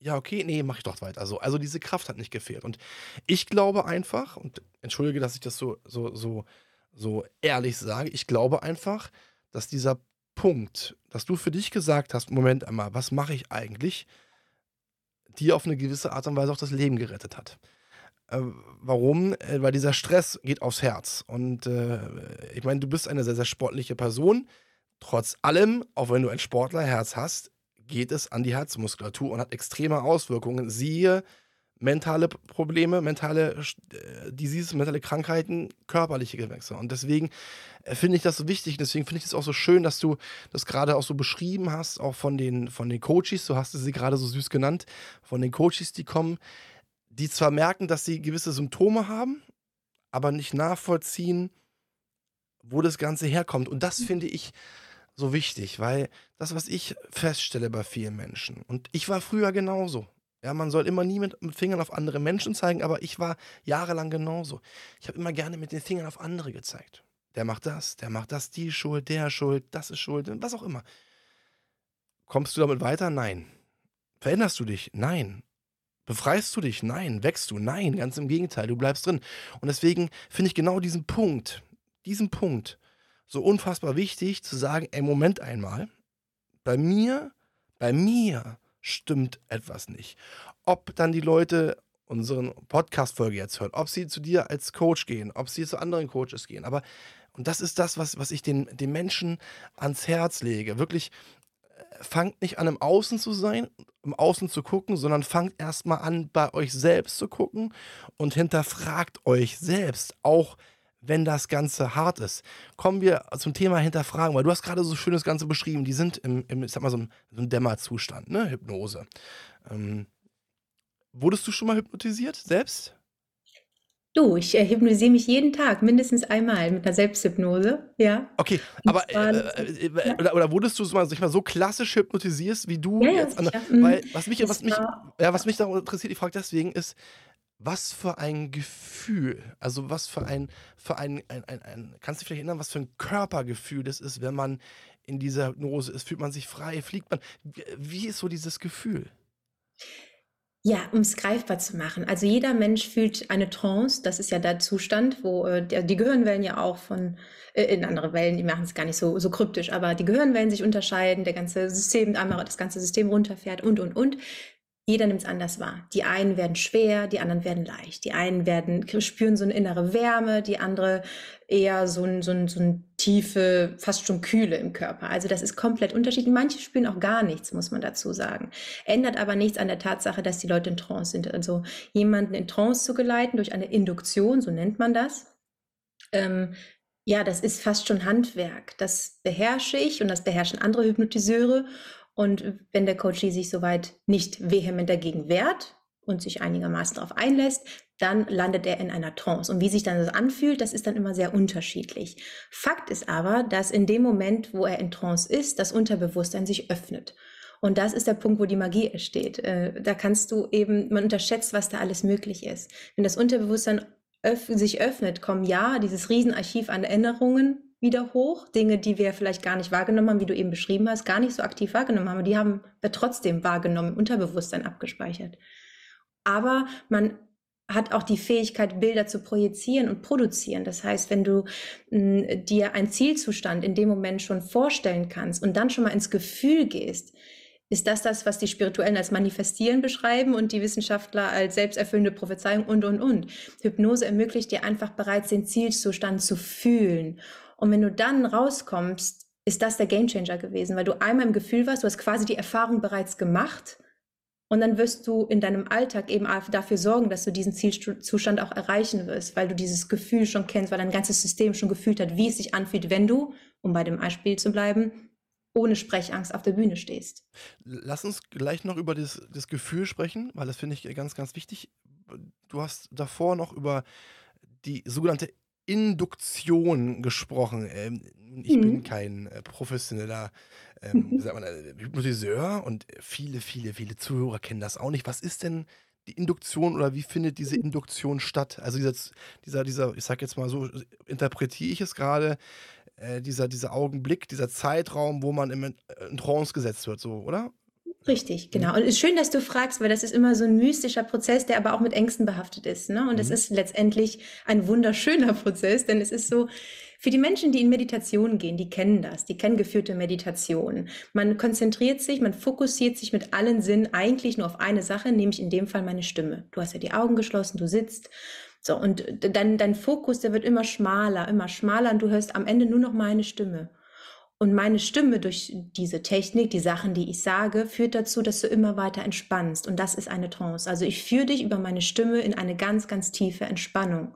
Ja, okay, nee, mach ich doch weiter. Also, also diese Kraft hat nicht gefehlt. Und ich glaube einfach, und entschuldige, dass ich das so, so, so, so ehrlich sage, ich glaube einfach, dass dieser Punkt, dass du für dich gesagt hast, Moment einmal, was mache ich eigentlich, dir auf eine gewisse Art und Weise auch das Leben gerettet hat. Äh, warum? Äh, weil dieser Stress geht aufs Herz. Und äh, ich meine, du bist eine sehr, sehr sportliche Person. Trotz allem, auch wenn du ein Sportlerherz hast, geht es an die Herzmuskulatur und hat extreme Auswirkungen. Siehe mentale Probleme, mentale äh, Diseases, mentale Krankheiten, körperliche Gewächse. Und deswegen äh, finde ich das so wichtig. Deswegen finde ich es auch so schön, dass du das gerade auch so beschrieben hast, auch von den, von den Coaches, du hast sie gerade so süß genannt, von den Coaches, die kommen, die zwar merken, dass sie gewisse Symptome haben, aber nicht nachvollziehen, wo das Ganze herkommt. Und das finde ich so wichtig, weil das, was ich feststelle bei vielen Menschen, und ich war früher genauso. Ja, man soll immer nie mit, mit Fingern auf andere Menschen zeigen, aber ich war jahrelang genauso. Ich habe immer gerne mit den Fingern auf andere gezeigt. Der macht das, der macht das, die schuld, der schuld, das ist schuld, was auch immer. Kommst du damit weiter? Nein. Veränderst du dich? Nein. Befreist du dich? Nein. Wächst du? Nein. Ganz im Gegenteil, du bleibst drin. Und deswegen finde ich genau diesen Punkt, diesen Punkt so unfassbar wichtig zu sagen, ey, Moment einmal, bei mir, bei mir stimmt etwas nicht. Ob dann die Leute unseren Podcast-Folge jetzt hören, ob sie zu dir als Coach gehen, ob sie zu anderen Coaches gehen, aber und das ist das, was, was ich den, den Menschen ans Herz lege. Wirklich, fangt nicht an, im Außen zu sein, im Außen zu gucken, sondern fangt erstmal an, bei euch selbst zu gucken und hinterfragt euch selbst, auch wenn das Ganze hart ist. Kommen wir zum Thema Hinterfragen, weil du hast gerade so schön das Ganze beschrieben. Die sind im, im ich sag mal, so einem, so einem Dämmerzustand, ne? Hypnose. Ähm, wurdest du schon mal hypnotisiert selbst? Du, ich äh, hypnotisiere mich jeden Tag, mindestens einmal mit einer Selbsthypnose, ja. Okay, aber äh, äh, äh, oder, oder, wurdest du mal, mal, so klassisch hypnotisierst, wie du ja, jetzt? Ja, an, weil was mich, was mich, ja, was mich da interessiert, ich frage deswegen, ist, was für ein Gefühl, also was für ein, für ein, ein, ein, ein, kannst du dich vielleicht erinnern, was für ein Körpergefühl das ist, wenn man in dieser Hypnose ist? Fühlt man sich frei, fliegt man? Wie ist so dieses Gefühl? Ja, um es greifbar zu machen. Also jeder Mensch fühlt eine Trance, das ist ja der Zustand, wo äh, die Gehirnwellen ja auch von äh, in andere Wellen, die machen es gar nicht so, so kryptisch, aber die Gehirnwellen sich unterscheiden, der ganze System, einmal das ganze System runterfährt und und und. Jeder nimmt es anders wahr. Die einen werden schwer, die anderen werden leicht. Die einen werden spüren so eine innere Wärme, die andere eher so ein, so ein, so ein tiefe, fast schon Kühle im Körper. Also das ist komplett unterschiedlich. Manche spüren auch gar nichts, muss man dazu sagen. Ändert aber nichts an der Tatsache, dass die Leute in Trance sind. Also jemanden in Trance zu geleiten durch eine Induktion, so nennt man das. Ähm, ja, das ist fast schon Handwerk. Das beherrsche ich und das beherrschen andere Hypnotiseure. Und wenn der Coach sich soweit nicht vehement dagegen wehrt und sich einigermaßen darauf einlässt, dann landet er in einer Trance. Und wie sich dann das anfühlt, das ist dann immer sehr unterschiedlich. Fakt ist aber, dass in dem Moment, wo er in Trance ist, das Unterbewusstsein sich öffnet. Und das ist der Punkt, wo die Magie entsteht. Äh, da kannst du eben, man unterschätzt, was da alles möglich ist. Wenn das Unterbewusstsein öff sich öffnet, kommen ja dieses Riesenarchiv an Erinnerungen wieder hoch. Dinge, die wir vielleicht gar nicht wahrgenommen haben, wie du eben beschrieben hast, gar nicht so aktiv wahrgenommen haben, die haben wir trotzdem wahrgenommen, Unterbewusstsein abgespeichert. Aber man hat auch die Fähigkeit, Bilder zu projizieren und produzieren. Das heißt, wenn du mh, dir einen Zielzustand in dem Moment schon vorstellen kannst und dann schon mal ins Gefühl gehst, ist das das, was die Spirituellen als Manifestieren beschreiben und die Wissenschaftler als selbsterfüllende Prophezeiung und, und, und. Hypnose ermöglicht dir einfach bereits den Zielzustand zu fühlen und wenn du dann rauskommst, ist das der Gamechanger gewesen, weil du einmal im Gefühl warst, du hast quasi die Erfahrung bereits gemacht und dann wirst du in deinem Alltag eben dafür sorgen, dass du diesen Zielzustand auch erreichen wirst, weil du dieses Gefühl schon kennst, weil dein ganzes System schon gefühlt hat, wie es sich anfühlt, wenn du, um bei dem Beispiel zu bleiben, ohne Sprechangst auf der Bühne stehst. Lass uns gleich noch über das, das Gefühl sprechen, weil das finde ich ganz, ganz wichtig. Du hast davor noch über die sogenannte Induktion gesprochen. Ähm, ich mhm. bin kein äh, professioneller ähm, mhm. man, äh, Hypnotiseur und viele, viele, viele Zuhörer kennen das auch nicht. Was ist denn die Induktion oder wie findet diese Induktion statt? Also dieser, dieser, dieser ich sag jetzt mal so, interpretiere ich es gerade, äh, dieser, dieser Augenblick, dieser Zeitraum, wo man im, äh, in Trance gesetzt wird, so, oder? Richtig, mhm. genau. Und es ist schön, dass du fragst, weil das ist immer so ein mystischer Prozess, der aber auch mit Ängsten behaftet ist. Ne? Und es mhm. ist letztendlich ein wunderschöner Prozess, denn es ist so, für die Menschen, die in Meditation gehen, die kennen das, die kennen geführte Meditation. Man konzentriert sich, man fokussiert sich mit allen Sinnen eigentlich nur auf eine Sache, nämlich in dem Fall meine Stimme. Du hast ja die Augen geschlossen, du sitzt. So, und dann dein Fokus, der wird immer schmaler, immer schmaler und du hörst am Ende nur noch meine Stimme. Und meine Stimme durch diese Technik, die Sachen, die ich sage, führt dazu, dass du immer weiter entspannst. Und das ist eine Trance. Also ich führe dich über meine Stimme in eine ganz, ganz tiefe Entspannung,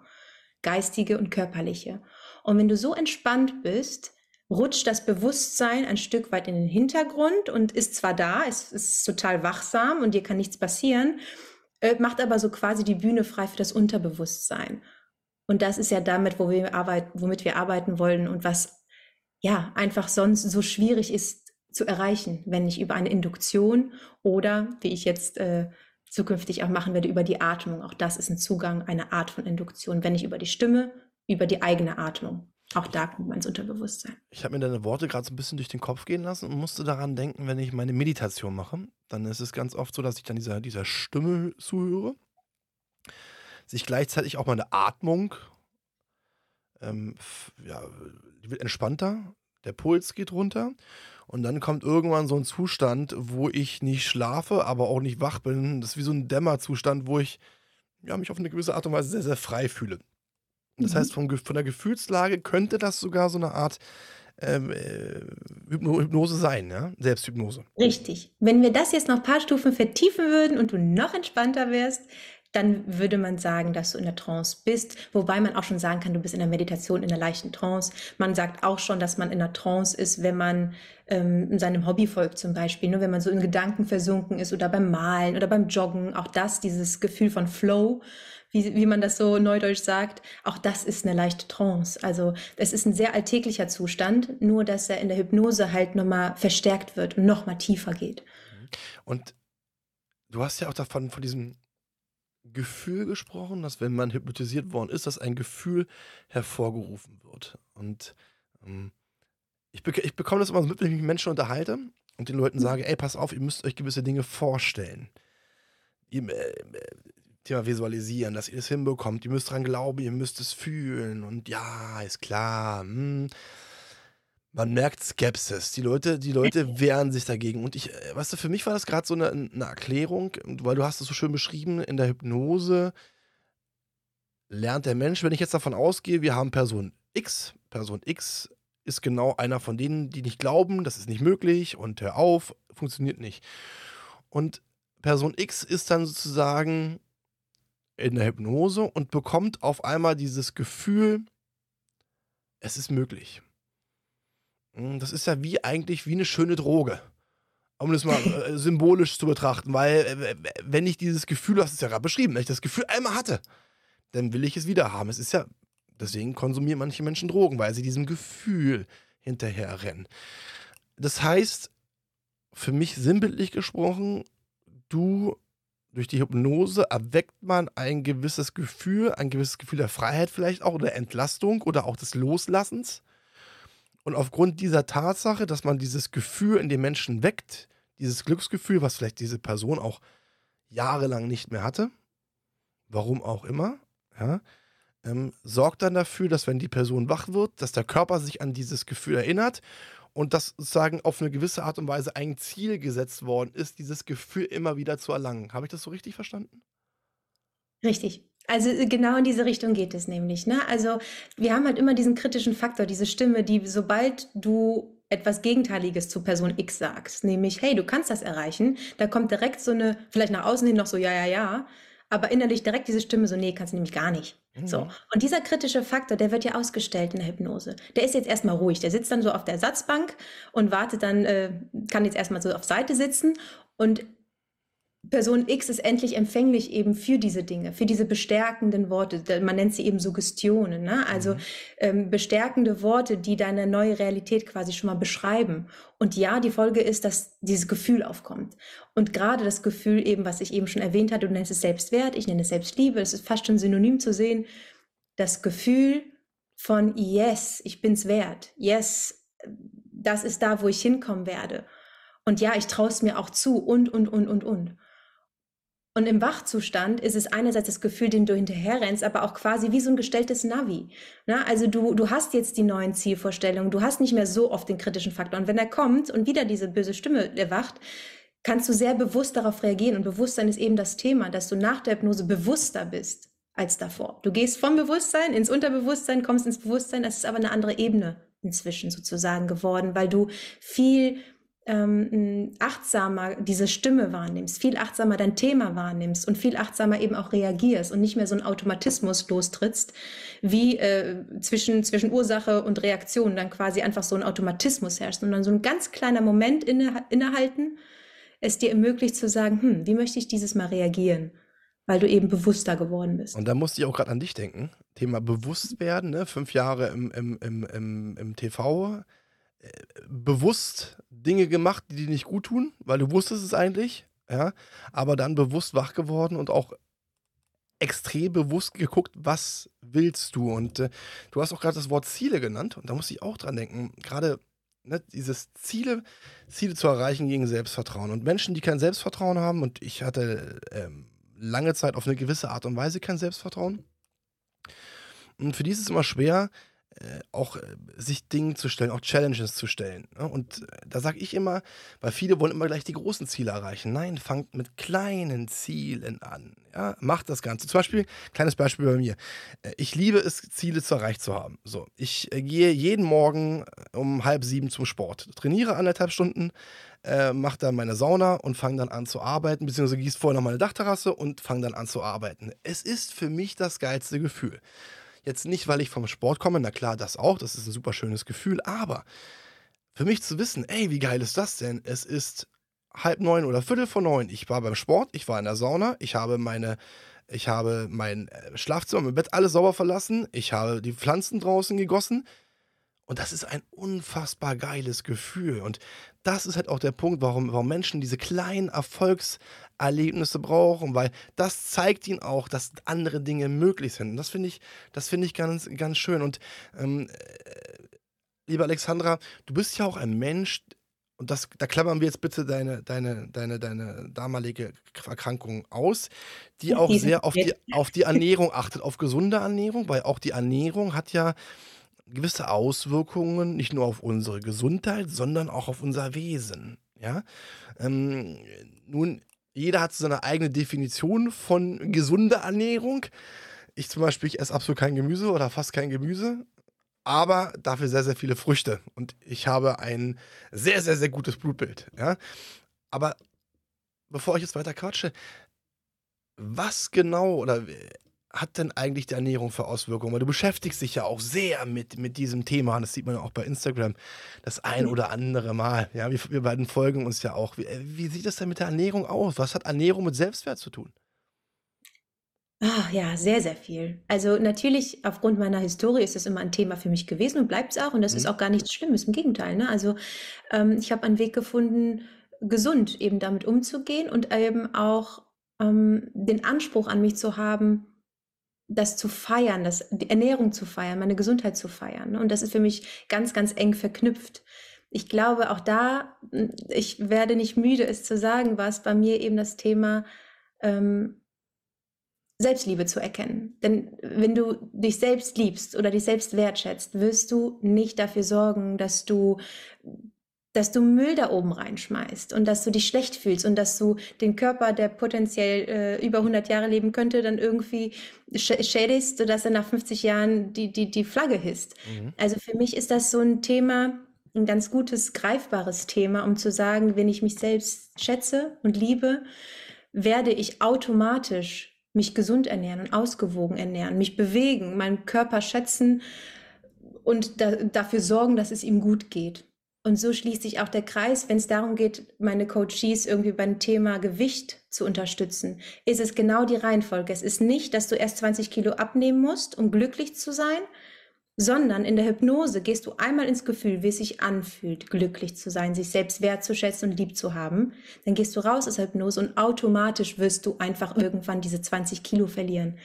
geistige und körperliche. Und wenn du so entspannt bist, rutscht das Bewusstsein ein Stück weit in den Hintergrund und ist zwar da, es ist total wachsam und dir kann nichts passieren, äh, macht aber so quasi die Bühne frei für das Unterbewusstsein. Und das ist ja damit, wo wir arbeiten, womit wir arbeiten wollen und was ja einfach sonst so schwierig ist zu erreichen, wenn nicht über eine Induktion oder, wie ich jetzt äh, zukünftig auch machen werde, über die Atmung. Auch das ist ein Zugang, eine Art von Induktion, wenn nicht über die Stimme, über die eigene Atmung. Auch da kommt man ins Unterbewusstsein. Ich habe mir deine Worte gerade so ein bisschen durch den Kopf gehen lassen und musste daran denken, wenn ich meine Meditation mache, dann ist es ganz oft so, dass ich dann dieser, dieser Stimme zuhöre, sich gleichzeitig auch meine Atmung ähm, ja, wird entspannter, der Puls geht runter und dann kommt irgendwann so ein Zustand, wo ich nicht schlafe, aber auch nicht wach bin. Das ist wie so ein Dämmerzustand, wo ich ja, mich auf eine gewisse Art und Weise sehr, sehr frei fühle. Das mhm. heißt, von, von der Gefühlslage könnte das sogar so eine Art ähm, äh, Hypnose sein, ja? Selbsthypnose. Richtig. Wenn wir das jetzt noch ein paar Stufen vertiefen würden und du noch entspannter wärst, dann würde man sagen, dass du in der Trance bist. Wobei man auch schon sagen kann, du bist in der Meditation in der leichten Trance. Man sagt auch schon, dass man in der Trance ist, wenn man ähm, seinem Hobby folgt zum Beispiel. Nur wenn man so in Gedanken versunken ist oder beim Malen oder beim Joggen. Auch das, dieses Gefühl von Flow, wie, wie man das so neudeutsch sagt, auch das ist eine leichte Trance. Also es ist ein sehr alltäglicher Zustand, nur dass er in der Hypnose halt nochmal verstärkt wird und nochmal tiefer geht. Und du hast ja auch davon, von diesem Gefühl gesprochen, dass wenn man hypnotisiert worden ist, dass ein Gefühl hervorgerufen wird. Und ähm, ich, bek ich bekomme das immer so mit, wenn ich mich mit Menschen unterhalte und den Leuten sage, ey, pass auf, ihr müsst euch gewisse Dinge vorstellen. Ihr, äh, Thema Visualisieren, dass ihr das hinbekommt. Ihr müsst dran glauben, ihr müsst es fühlen. Und ja, ist klar. Hm man merkt Skepsis. Die Leute, die Leute wehren sich dagegen. Und ich, äh, weißt du, für mich war das gerade so eine, eine, Erklärung, weil du hast es so schön beschrieben, in der Hypnose lernt der Mensch, wenn ich jetzt davon ausgehe, wir haben Person X, Person X ist genau einer von denen, die nicht glauben, das ist nicht möglich und hör auf, funktioniert nicht. Und Person X ist dann sozusagen in der Hypnose und bekommt auf einmal dieses Gefühl, es ist möglich. Hm, das ist ja wie eigentlich wie eine schöne Droge. Um das mal äh, symbolisch zu betrachten, weil äh, wenn ich dieses Gefühl, du hast es ja gerade beschrieben, wenn ich das Gefühl einmal hatte, dann will ich es wieder haben. Es ist ja, deswegen konsumieren manche Menschen Drogen, weil sie diesem Gefühl hinterher rennen. Das heißt, für mich sinnbildlich gesprochen, du durch die Hypnose erweckt man ein gewisses Gefühl, ein gewisses Gefühl der Freiheit vielleicht auch oder Entlastung oder auch des Loslassens. Und aufgrund dieser Tatsache, dass man dieses Gefühl in den Menschen weckt, dieses Glücksgefühl, was vielleicht diese Person auch jahrelang nicht mehr hatte, warum auch immer, ja, ähm, sorgt dann dafür, dass wenn die Person wach wird, dass der Körper sich an dieses Gefühl erinnert und dass sozusagen auf eine gewisse Art und Weise ein Ziel gesetzt worden ist, dieses Gefühl immer wieder zu erlangen. Habe ich das so richtig verstanden? Richtig. Also äh, genau in diese Richtung geht es nämlich. Ne? Also wir haben halt immer diesen kritischen Faktor, diese Stimme, die sobald du etwas Gegenteiliges zu Person X sagst, nämlich, hey, du kannst das erreichen, da kommt direkt so eine, vielleicht nach außen hin noch so, ja, ja, ja, aber innerlich direkt diese Stimme so, nee, kannst du nämlich gar nicht. Mhm. So. Und dieser kritische Faktor, der wird ja ausgestellt in der Hypnose. Der ist jetzt erstmal ruhig. Der sitzt dann so auf der Ersatzbank und wartet dann, äh, kann jetzt erstmal so auf Seite sitzen und Person X ist endlich empfänglich eben für diese Dinge, für diese bestärkenden Worte. Man nennt sie eben Suggestionen, ne? also mhm. ähm, bestärkende Worte, die deine neue Realität quasi schon mal beschreiben. Und ja, die Folge ist, dass dieses Gefühl aufkommt. Und gerade das Gefühl eben, was ich eben schon erwähnt hatte, du nennst es Selbstwert, ich nenne es Selbstliebe, es ist fast schon synonym zu sehen, das Gefühl von Yes, ich bin's wert. Yes, das ist da, wo ich hinkommen werde. Und ja, ich traue es mir auch zu und, und, und, und, und. Und im Wachzustand ist es einerseits das Gefühl, dem du hinterherrennst, aber auch quasi wie so ein gestelltes Navi. Na, also du, du hast jetzt die neuen Zielvorstellungen, du hast nicht mehr so oft den kritischen Faktor. Und wenn er kommt und wieder diese böse Stimme erwacht, kannst du sehr bewusst darauf reagieren. Und Bewusstsein ist eben das Thema, dass du nach der Hypnose bewusster bist als davor. Du gehst vom Bewusstsein ins Unterbewusstsein, kommst ins Bewusstsein, das ist aber eine andere Ebene inzwischen sozusagen geworden, weil du viel ähm, achtsamer diese Stimme wahrnimmst, viel achtsamer dein Thema wahrnimmst und viel achtsamer eben auch reagierst und nicht mehr so einen Automatismus lostrittst, wie äh, zwischen, zwischen Ursache und Reaktion dann quasi einfach so ein Automatismus herrscht, sondern so ein ganz kleiner Moment inne, innehalten, es dir ermöglicht zu sagen, hm, wie möchte ich dieses Mal reagieren? Weil du eben bewusster geworden bist. Und da musste ich auch gerade an dich denken. Thema Bewusstwerden, ne? fünf Jahre im, im, im, im, im TV bewusst Dinge gemacht, die dir nicht gut tun, weil du wusstest es eigentlich, ja, aber dann bewusst wach geworden und auch extrem bewusst geguckt, was willst du? Und äh, du hast auch gerade das Wort Ziele genannt und da muss ich auch dran denken, gerade ne, dieses Ziele, Ziele zu erreichen gegen Selbstvertrauen. Und Menschen, die kein Selbstvertrauen haben, und ich hatte ähm, lange Zeit auf eine gewisse Art und Weise kein Selbstvertrauen, und für die ist es immer schwer, auch äh, sich Dinge zu stellen, auch Challenges zu stellen. Ne? Und äh, da sage ich immer, weil viele wollen immer gleich die großen Ziele erreichen. Nein, fangt mit kleinen Zielen an. Ja? Macht das Ganze. Zum Beispiel, kleines Beispiel bei mir. Ich liebe es, Ziele zu erreicht zu haben. So, ich gehe jeden Morgen um halb sieben zum Sport, trainiere anderthalb Stunden, äh, mache dann meine Sauna und fange dann an zu arbeiten, beziehungsweise gieße vorher noch meine Dachterrasse und fange dann an zu arbeiten. Es ist für mich das geilste Gefühl. Jetzt nicht, weil ich vom Sport komme, na klar, das auch, das ist ein super schönes Gefühl, aber für mich zu wissen, ey, wie geil ist das denn? Es ist halb neun oder viertel vor neun. Ich war beim Sport, ich war in der Sauna, ich habe meine, ich habe mein äh, Schlafzimmer, mein Bett alles sauber verlassen, ich habe die Pflanzen draußen gegossen. Und das ist ein unfassbar geiles Gefühl. Und das ist halt auch der Punkt, warum, warum Menschen diese kleinen Erfolgs, Erlebnisse brauchen, weil das zeigt ihnen auch, dass andere Dinge möglich sind. Und das finde ich, das finde ich ganz, ganz schön. Und ähm, äh, liebe Alexandra, du bist ja auch ein Mensch, und das, da klammern wir jetzt bitte deine, deine, deine, deine damalige Erkrankung aus, die auch sehr auf die, auf die Ernährung achtet, auf gesunde Ernährung, weil auch die Ernährung hat ja gewisse Auswirkungen, nicht nur auf unsere Gesundheit, sondern auch auf unser Wesen. Ja? Ähm, nun jeder hat seine eigene Definition von gesunder Ernährung. Ich zum Beispiel, ich esse absolut kein Gemüse oder fast kein Gemüse, aber dafür sehr, sehr viele Früchte. Und ich habe ein sehr, sehr, sehr gutes Blutbild. Ja? Aber bevor ich jetzt weiter quatsche, was genau oder hat denn eigentlich die Ernährung für Auswirkungen? Weil du beschäftigst dich ja auch sehr mit, mit diesem Thema. Und das sieht man ja auch bei Instagram das ein oder andere Mal. Ja, wir, wir beiden folgen uns ja auch. Wie, äh, wie sieht das denn mit der Ernährung aus? Was hat Ernährung mit Selbstwert zu tun? Ah, ja, sehr, sehr viel. Also natürlich, aufgrund meiner Historie ist es immer ein Thema für mich gewesen und bleibt es auch. Und das ist mhm. auch gar nichts Schlimmes, im Gegenteil. Ne? Also ähm, ich habe einen Weg gefunden, gesund eben damit umzugehen und eben auch ähm, den Anspruch an mich zu haben, das zu feiern, das, die Ernährung zu feiern, meine Gesundheit zu feiern. Ne? Und das ist für mich ganz, ganz eng verknüpft. Ich glaube, auch da, hm, ich werde nicht müde, es zu sagen, war es bei mir eben das Thema ähm, Selbstliebe zu erkennen. Denn wenn du dich selbst liebst oder dich selbst wertschätzt, wirst du nicht dafür sorgen, dass du dass du Müll da oben reinschmeißt und dass du dich schlecht fühlst und dass du den Körper, der potenziell äh, über 100 Jahre leben könnte, dann irgendwie sch schädigst, sodass er nach 50 Jahren die, die, die Flagge hisst. Mhm. Also für mich ist das so ein Thema, ein ganz gutes, greifbares Thema, um zu sagen, wenn ich mich selbst schätze und liebe, werde ich automatisch mich gesund ernähren und ausgewogen ernähren, mich bewegen, meinen Körper schätzen und da, dafür sorgen, dass es ihm gut geht. Und so schließt sich auch der Kreis, wenn es darum geht, meine Coaches irgendwie beim Thema Gewicht zu unterstützen, ist es genau die Reihenfolge. Es ist nicht, dass du erst 20 Kilo abnehmen musst, um glücklich zu sein, sondern in der Hypnose gehst du einmal ins Gefühl, wie es sich anfühlt, glücklich zu sein, sich selbst wertzuschätzen und lieb zu haben. Dann gehst du raus aus der Hypnose und automatisch wirst du einfach irgendwann diese 20 Kilo verlieren,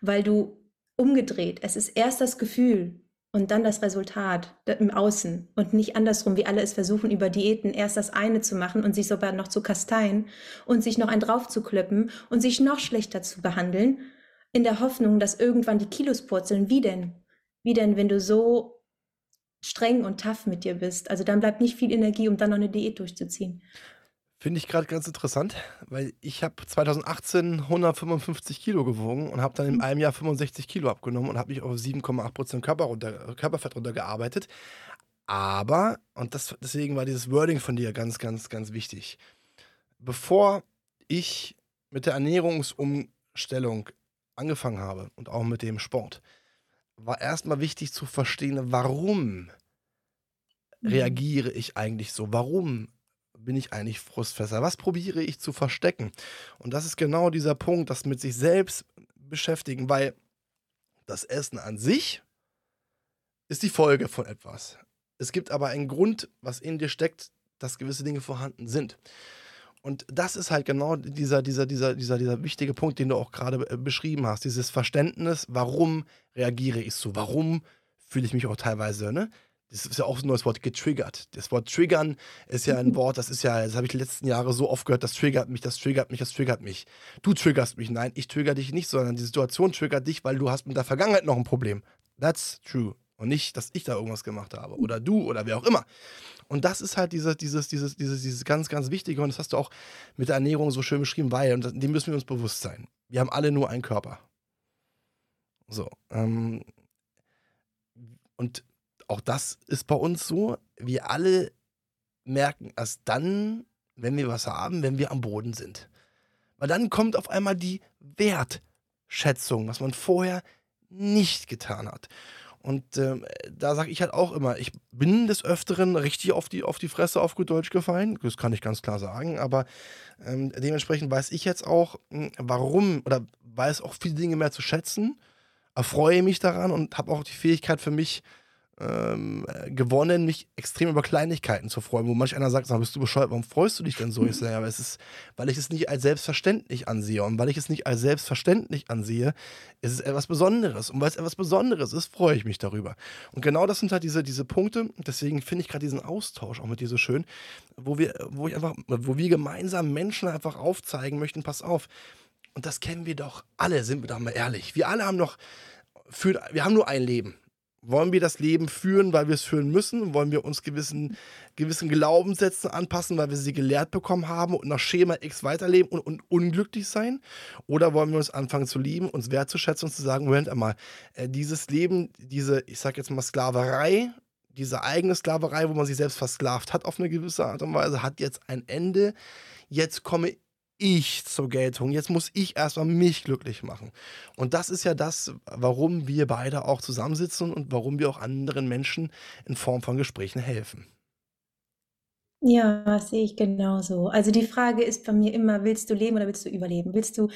weil du umgedreht, es ist erst das Gefühl, und dann das Resultat im Außen und nicht andersrum, wie alle es versuchen, über Diäten erst das eine zu machen und sich sogar noch zu kasteien und sich noch einen drauf zu klippen und sich noch schlechter zu behandeln, in der Hoffnung, dass irgendwann die Kilos purzeln. Wie denn? Wie denn, wenn du so streng und tough mit dir bist? Also dann bleibt nicht viel Energie, um dann noch eine Diät durchzuziehen. Finde ich gerade ganz interessant, weil ich habe 2018 155 Kilo gewogen und habe dann in mhm. einem Jahr 65 Kilo abgenommen und habe mich auf 7,8 Prozent Körper runter, Körperfett runtergearbeitet. Aber, und das, deswegen war dieses Wording von dir ganz, ganz, ganz wichtig. Bevor ich mit der Ernährungsumstellung angefangen habe und auch mit dem Sport, war erstmal wichtig zu verstehen, warum mhm. reagiere ich eigentlich so? Warum bin ich eigentlich Frustfässer? Was probiere ich zu verstecken? Und das ist genau dieser Punkt, das mit sich selbst beschäftigen, weil das Essen an sich ist die Folge von etwas. Es gibt aber einen Grund, was in dir steckt, dass gewisse Dinge vorhanden sind. Und das ist halt genau dieser, dieser, dieser, dieser, dieser wichtige Punkt, den du auch gerade äh, beschrieben hast. Dieses Verständnis, warum reagiere ich so? Warum fühle ich mich auch teilweise, ne? Das ist ja auch so ein neues Wort, getriggert. Das Wort triggern ist ja ein mhm. Wort, das ist ja, das habe ich die letzten Jahre so oft gehört, das triggert mich, das triggert mich, das triggert mich. Du triggerst mich. Nein, ich trigger dich nicht, sondern die Situation triggert dich, weil du hast mit der Vergangenheit noch ein Problem. That's true. Und nicht, dass ich da irgendwas gemacht habe. Oder du oder wer auch immer. Und das ist halt dieses, dieses, dieses, dieses, dieses ganz, ganz Wichtige. Und das hast du auch mit der Ernährung so schön beschrieben, weil, und dem müssen wir uns bewusst sein. Wir haben alle nur einen Körper. So. Ähm, und auch das ist bei uns so. Wir alle merken erst dann, wenn wir was haben, wenn wir am Boden sind. Weil dann kommt auf einmal die Wertschätzung, was man vorher nicht getan hat. Und ähm, da sage ich halt auch immer, ich bin des Öfteren richtig auf die, auf die Fresse auf gut Deutsch gefallen. Das kann ich ganz klar sagen. Aber ähm, dementsprechend weiß ich jetzt auch, hm, warum oder weiß auch viele Dinge mehr zu schätzen, erfreue mich daran und habe auch die Fähigkeit für mich, ähm, gewonnen, mich extrem über Kleinigkeiten zu freuen, wo manch einer sagt, sag, bist du bescheuert, warum freust du dich denn so? Ich sage, aber es ist, weil ich es nicht als selbstverständlich ansehe. Und weil ich es nicht als selbstverständlich ansehe, ist es etwas Besonderes. Und weil es etwas Besonderes ist, freue ich mich darüber. Und genau das sind halt diese, diese Punkte. Deswegen finde ich gerade diesen Austausch auch mit dir so schön, wo wir, wo ich einfach, wo wir gemeinsam Menschen einfach aufzeigen möchten, pass auf. Und das kennen wir doch alle, sind wir doch mal ehrlich. Wir alle haben noch, für, wir haben nur ein Leben wollen wir das Leben führen, weil wir es führen müssen? Wollen wir uns gewissen, gewissen Glaubenssätzen anpassen, weil wir sie gelehrt bekommen haben und nach Schema X weiterleben und, und unglücklich sein? Oder wollen wir uns anfangen zu lieben, uns wertzuschätzen und zu sagen, Moment einmal, äh, dieses Leben, diese, ich sag jetzt mal Sklaverei, diese eigene Sklaverei, wo man sich selbst versklavt hat auf eine gewisse Art und Weise, hat jetzt ein Ende. Jetzt komme ich zur Geltung. Jetzt muss ich erstmal mich glücklich machen. Und das ist ja das, warum wir beide auch zusammensitzen und warum wir auch anderen Menschen in Form von Gesprächen helfen. Ja, das sehe ich genauso. Also die Frage ist bei mir immer, willst du leben oder willst du überleben? Willst du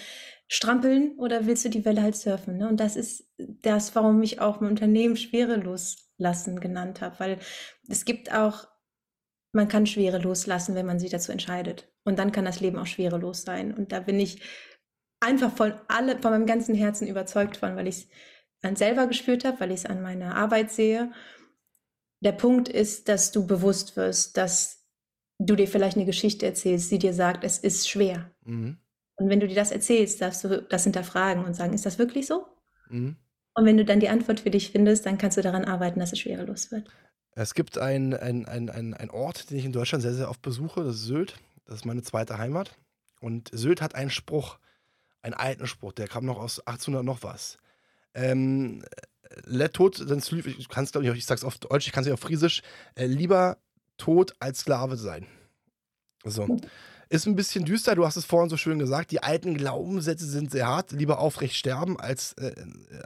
strampeln oder willst du die Welle halt surfen? Ne? Und das ist das, warum ich auch mein Unternehmen schwerelos lassen genannt habe, weil es gibt auch man kann Schwere loslassen, wenn man sich dazu entscheidet. Und dann kann das Leben auch schwerelos sein. Und da bin ich einfach von alle, von meinem ganzen Herzen überzeugt von, weil ich es an selber gespürt habe, weil ich es an meiner Arbeit sehe. Der Punkt ist, dass du bewusst wirst, dass du dir vielleicht eine Geschichte erzählst, die dir sagt, es ist schwer. Mhm. Und wenn du dir das erzählst, darfst du das hinterfragen und sagen, ist das wirklich so? Mhm. Und wenn du dann die Antwort für dich findest, dann kannst du daran arbeiten, dass es schwerelos wird. Es gibt einen ein, ein, ein Ort, den ich in Deutschland sehr, sehr oft besuche, das ist Sylt. Das ist meine zweite Heimat. Und Sylt hat einen Spruch, einen alten Spruch, der kam noch aus 1800 noch was. Ähm, let tot, ich kann es glaube ich, ich sag's auf Deutsch, ich kann es nicht auf Friesisch, äh, lieber tot als Sklave sein. So. Ist ein bisschen düster, du hast es vorhin so schön gesagt. Die alten Glaubenssätze sind sehr hart. Lieber aufrecht sterben als, äh,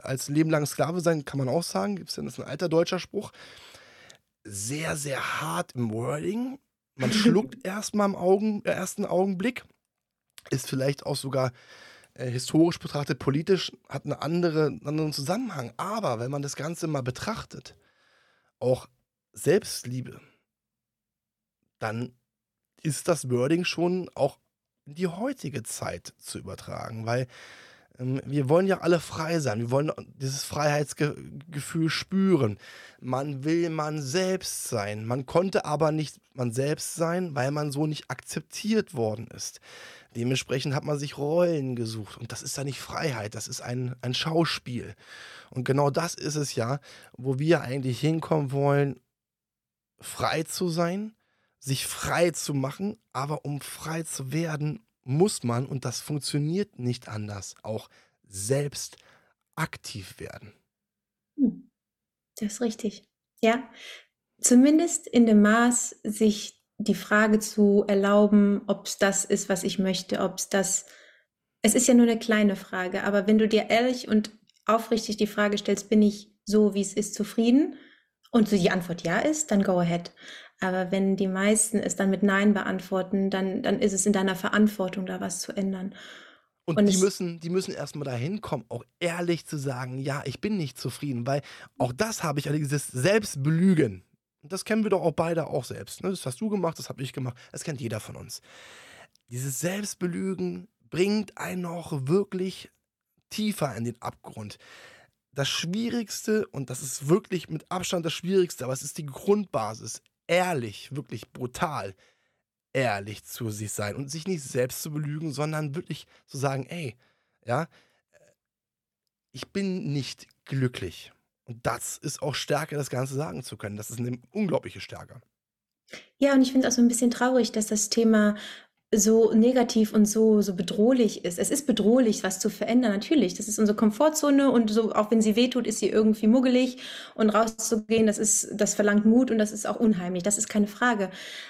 als Leben lang Sklave sein, kann man auch sagen. Gibt's denn, das ist ein alter deutscher Spruch sehr, sehr hart im Wording. Man schluckt erstmal im Augen, äh, ersten Augenblick. Ist vielleicht auch sogar äh, historisch betrachtet, politisch, hat eine andere, einen anderen Zusammenhang. Aber wenn man das Ganze mal betrachtet, auch Selbstliebe, dann ist das Wording schon auch in die heutige Zeit zu übertragen, weil wir wollen ja alle frei sein. Wir wollen dieses Freiheitsgefühl spüren. Man will man selbst sein. Man konnte aber nicht man selbst sein, weil man so nicht akzeptiert worden ist. Dementsprechend hat man sich Rollen gesucht. Und das ist ja nicht Freiheit, das ist ein, ein Schauspiel. Und genau das ist es ja, wo wir eigentlich hinkommen wollen, frei zu sein, sich frei zu machen. Aber um frei zu werden, muss man, und das funktioniert nicht anders, auch selbst aktiv werden. Hm. Das ist richtig. Ja. zumindest in dem Maß, sich die Frage zu erlauben, ob es das ist, was ich möchte, ob es das, es ist ja nur eine kleine Frage, aber wenn du dir ehrlich und aufrichtig die Frage stellst, bin ich so, wie es ist, zufrieden? Und so die Antwort ja ist, dann go ahead. Aber wenn die meisten es dann mit Nein beantworten, dann, dann ist es in deiner Verantwortung, da was zu ändern. Und, und die müssen, die müssen erstmal dahin kommen, auch ehrlich zu sagen, ja, ich bin nicht zufrieden, weil auch das habe ich, also dieses Selbstbelügen. Das kennen wir doch auch beide auch selbst. Ne? Das hast du gemacht, das habe ich gemacht. Das kennt jeder von uns. Dieses Selbstbelügen bringt einen noch wirklich tiefer in den Abgrund. Das Schwierigste, und das ist wirklich mit Abstand das Schwierigste, aber es ist die Grundbasis, ehrlich, wirklich brutal, ehrlich zu sich sein und sich nicht selbst zu belügen, sondern wirklich zu sagen, ey, ja, ich bin nicht glücklich. Und das ist auch Stärke, das Ganze sagen zu können. Das ist eine unglaubliche Stärke. Ja, und ich finde es auch so ein bisschen traurig, dass das Thema so negativ und so, so bedrohlich ist. Es ist bedrohlich, was zu verändern, natürlich. Das ist unsere Komfortzone und so, auch wenn sie wehtut, ist sie irgendwie muggelig und rauszugehen, das ist, das verlangt Mut und das ist auch unheimlich. Das ist keine Frage.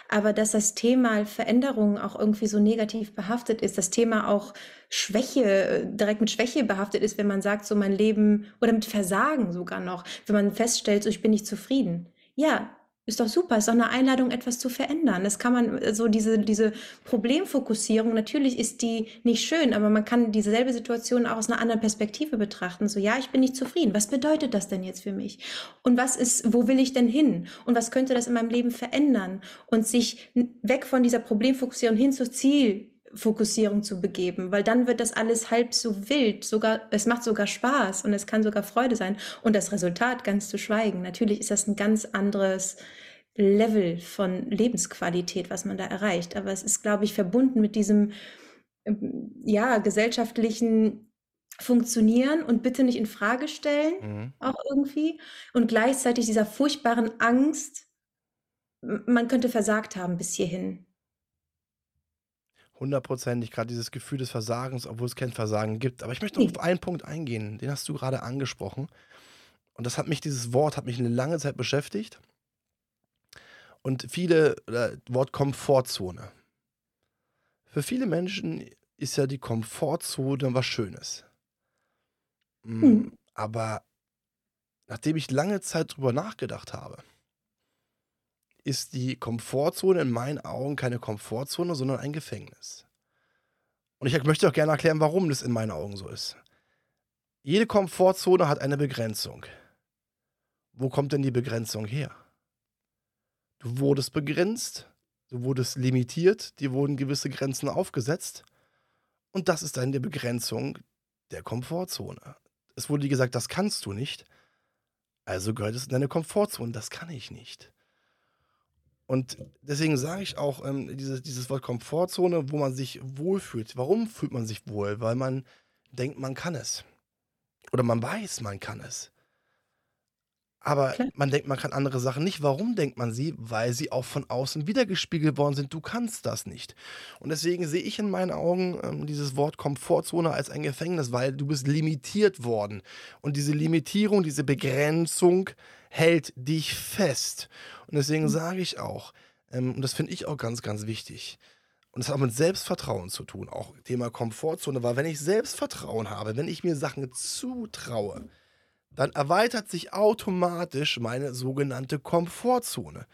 Aber dass das Thema Veränderung auch irgendwie so negativ behaftet ist, das Thema auch Schwäche, direkt mit Schwäche behaftet ist, wenn man sagt, so mein Leben oder mit Versagen sogar noch, wenn man feststellt, so ich bin nicht zufrieden. Ja, ist doch super, ist doch eine Einladung, etwas zu verändern. Das kann man, so also diese, diese Problemfokussierung, natürlich ist die nicht schön, aber man kann dieselbe Situation auch aus einer anderen Perspektive betrachten. So, ja, ich bin nicht zufrieden. Was bedeutet das denn jetzt für mich? Und was ist, wo will ich denn hin? Und was könnte das in meinem Leben verändern? Und sich weg von dieser Problemfokussierung hin zur Ziel Fokussierung zu begeben, weil dann wird das alles halb so wild, sogar es macht sogar Spaß und es kann sogar Freude sein und das Resultat ganz zu schweigen. Natürlich ist das ein ganz anderes Level von Lebensqualität, was man da erreicht, aber es ist glaube ich verbunden mit diesem ähm, ja gesellschaftlichen funktionieren und bitte nicht in Frage stellen, mhm. auch irgendwie und gleichzeitig dieser furchtbaren Angst, man könnte versagt haben bis hierhin hundertprozentig gerade dieses Gefühl des Versagens, obwohl es kein Versagen gibt. Aber ich möchte noch auf einen Punkt eingehen, den hast du gerade angesprochen. Und das hat mich, dieses Wort hat mich eine lange Zeit beschäftigt. Und viele, äh, Wort Komfortzone. Für viele Menschen ist ja die Komfortzone was Schönes. Mhm. Aber nachdem ich lange Zeit drüber nachgedacht habe, ist die Komfortzone in meinen Augen keine Komfortzone, sondern ein Gefängnis. Und ich möchte auch gerne erklären, warum das in meinen Augen so ist. Jede Komfortzone hat eine Begrenzung. Wo kommt denn die Begrenzung her? Du wurdest begrenzt, du wurdest limitiert, dir wurden gewisse Grenzen aufgesetzt. Und das ist dann die Begrenzung der Komfortzone. Es wurde dir gesagt, das kannst du nicht. Also gehört es in deine Komfortzone. Das kann ich nicht. Und deswegen sage ich auch ähm, dieses, dieses Wort Komfortzone, wo man sich wohlfühlt. Warum fühlt man sich wohl? Weil man denkt, man kann es. Oder man weiß, man kann es. Aber Klar. man denkt, man kann andere Sachen nicht. Warum denkt man sie? Weil sie auch von außen wiedergespiegelt worden sind. Du kannst das nicht. Und deswegen sehe ich in meinen Augen ähm, dieses Wort Komfortzone als ein Gefängnis, weil du bist limitiert worden. Und diese Limitierung, diese Begrenzung hält dich fest. Und deswegen mhm. sage ich auch, ähm, und das finde ich auch ganz, ganz wichtig, und das hat auch mit Selbstvertrauen zu tun, auch Thema Komfortzone, weil wenn ich Selbstvertrauen habe, wenn ich mir Sachen zutraue, dann erweitert sich automatisch meine sogenannte Komfortzone.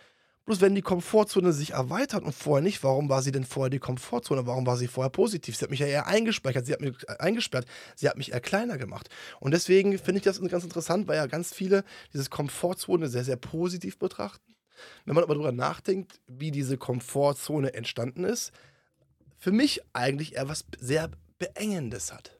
Bloß wenn die Komfortzone sich erweitert und vorher nicht, warum war sie denn vorher die Komfortzone? Warum war sie vorher positiv? Sie hat mich ja eher eingespeichert, sie hat mich äh, eingesperrt, sie hat mich eher kleiner gemacht. Und deswegen finde ich das ganz interessant, weil ja ganz viele diese Komfortzone sehr, sehr positiv betrachten. Wenn man aber darüber nachdenkt, wie diese Komfortzone entstanden ist, für mich eigentlich eher was sehr Beengendes hat.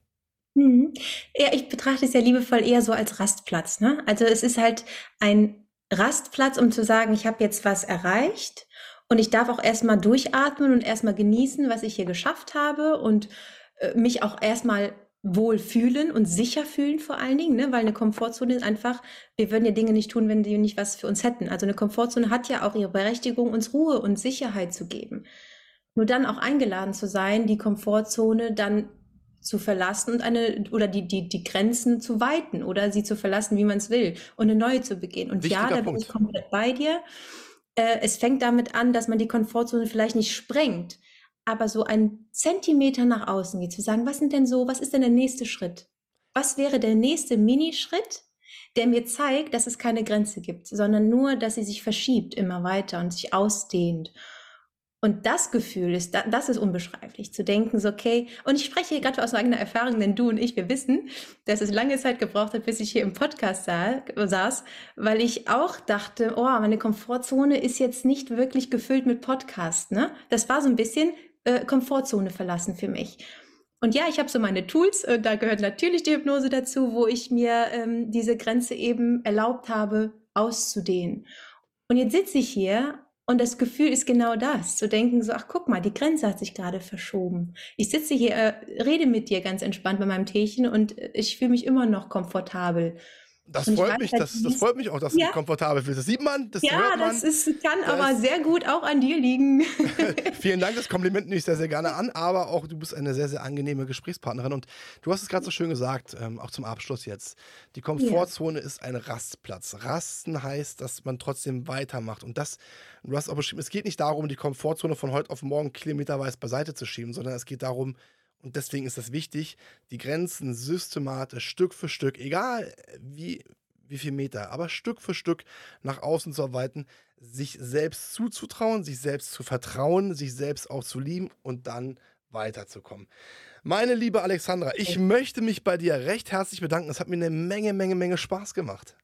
Mhm. Ja, ich betrachte es ja liebevoll eher so als Rastplatz. Ne? Also es ist halt ein Rastplatz, um zu sagen, ich habe jetzt was erreicht und ich darf auch erstmal durchatmen und erstmal genießen, was ich hier geschafft habe und äh, mich auch erstmal wohl fühlen und sicher fühlen vor allen Dingen, ne? weil eine Komfortzone ist einfach, wir würden ja Dinge nicht tun, wenn die nicht was für uns hätten. Also eine Komfortzone hat ja auch ihre Berechtigung, uns Ruhe und Sicherheit zu geben. Nur dann auch eingeladen zu sein, die Komfortzone dann zu verlassen und eine oder die, die, die Grenzen zu weiten oder sie zu verlassen, wie man es will und eine neue zu beginnen. Und Wichtiger ja, da bin ich komplett bei dir. Äh, es fängt damit an, dass man die Komfortzone vielleicht nicht sprengt, aber so einen Zentimeter nach außen geht, zu sagen, was sind denn so, was ist denn der nächste Schritt? Was wäre der nächste Minischritt, der mir zeigt, dass es keine Grenze gibt, sondern nur, dass sie sich verschiebt immer weiter und sich ausdehnt und das Gefühl ist, das ist unbeschreiblich, zu denken, so, okay, und ich spreche hier gerade aus eigener Erfahrung, denn du und ich, wir wissen, dass es lange Zeit gebraucht hat, bis ich hier im Podcast saß, weil ich auch dachte, oh, meine Komfortzone ist jetzt nicht wirklich gefüllt mit Podcast, ne? Das war so ein bisschen äh, Komfortzone verlassen für mich. Und ja, ich habe so meine Tools, und da gehört natürlich die Hypnose dazu, wo ich mir ähm, diese Grenze eben erlaubt habe, auszudehnen. Und jetzt sitze ich hier und das Gefühl ist genau das, zu denken so, ach guck mal, die Grenze hat sich gerade verschoben. Ich sitze hier, äh, rede mit dir ganz entspannt bei meinem Teechen und äh, ich fühle mich immer noch komfortabel. Das freut mich, halt das, das freut mich auch, dass ja. du komfortabel fühlst. Das sieht man, das ja, hört man. das ist, kann das aber sehr gut auch an dir liegen. Vielen Dank, das Kompliment nehme ich sehr, sehr gerne an, aber auch du bist eine sehr, sehr angenehme Gesprächspartnerin und du hast es gerade so schön gesagt, ähm, auch zum Abschluss jetzt. Die Komfortzone ja. ist ein Rastplatz. Rasten heißt, dass man trotzdem weitermacht und das, du hast auch beschrieben, es geht nicht darum, die Komfortzone von heute auf morgen kilometerweise beiseite zu schieben, sondern es geht darum, und deswegen ist es wichtig, die Grenzen systematisch Stück für Stück, egal wie, wie viel Meter, aber Stück für Stück nach außen zu erweitern, sich selbst zuzutrauen, sich selbst zu vertrauen, sich selbst auch zu lieben und dann weiterzukommen. Meine liebe Alexandra, ich okay. möchte mich bei dir recht herzlich bedanken. Es hat mir eine Menge, Menge, Menge Spaß gemacht.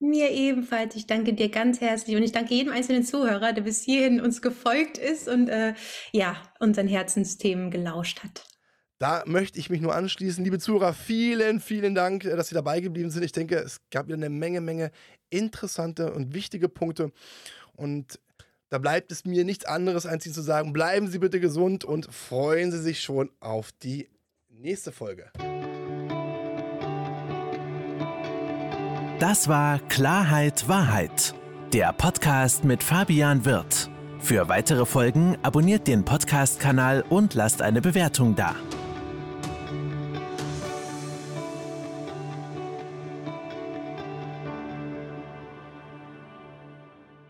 Mir ebenfalls. Ich danke dir ganz herzlich und ich danke jedem einzelnen Zuhörer, der bis hierhin uns gefolgt ist und äh, ja, unseren Herzensthemen gelauscht hat. Da möchte ich mich nur anschließen. Liebe Zuhörer, vielen, vielen Dank, dass Sie dabei geblieben sind. Ich denke, es gab wieder eine Menge, Menge interessante und wichtige Punkte. Und da bleibt es mir nichts anderes, als Ihnen zu sagen, bleiben Sie bitte gesund und freuen Sie sich schon auf die nächste Folge. Das war Klarheit Wahrheit, der Podcast mit Fabian Wirth. Für weitere Folgen abonniert den Podcast-Kanal und lasst eine Bewertung da.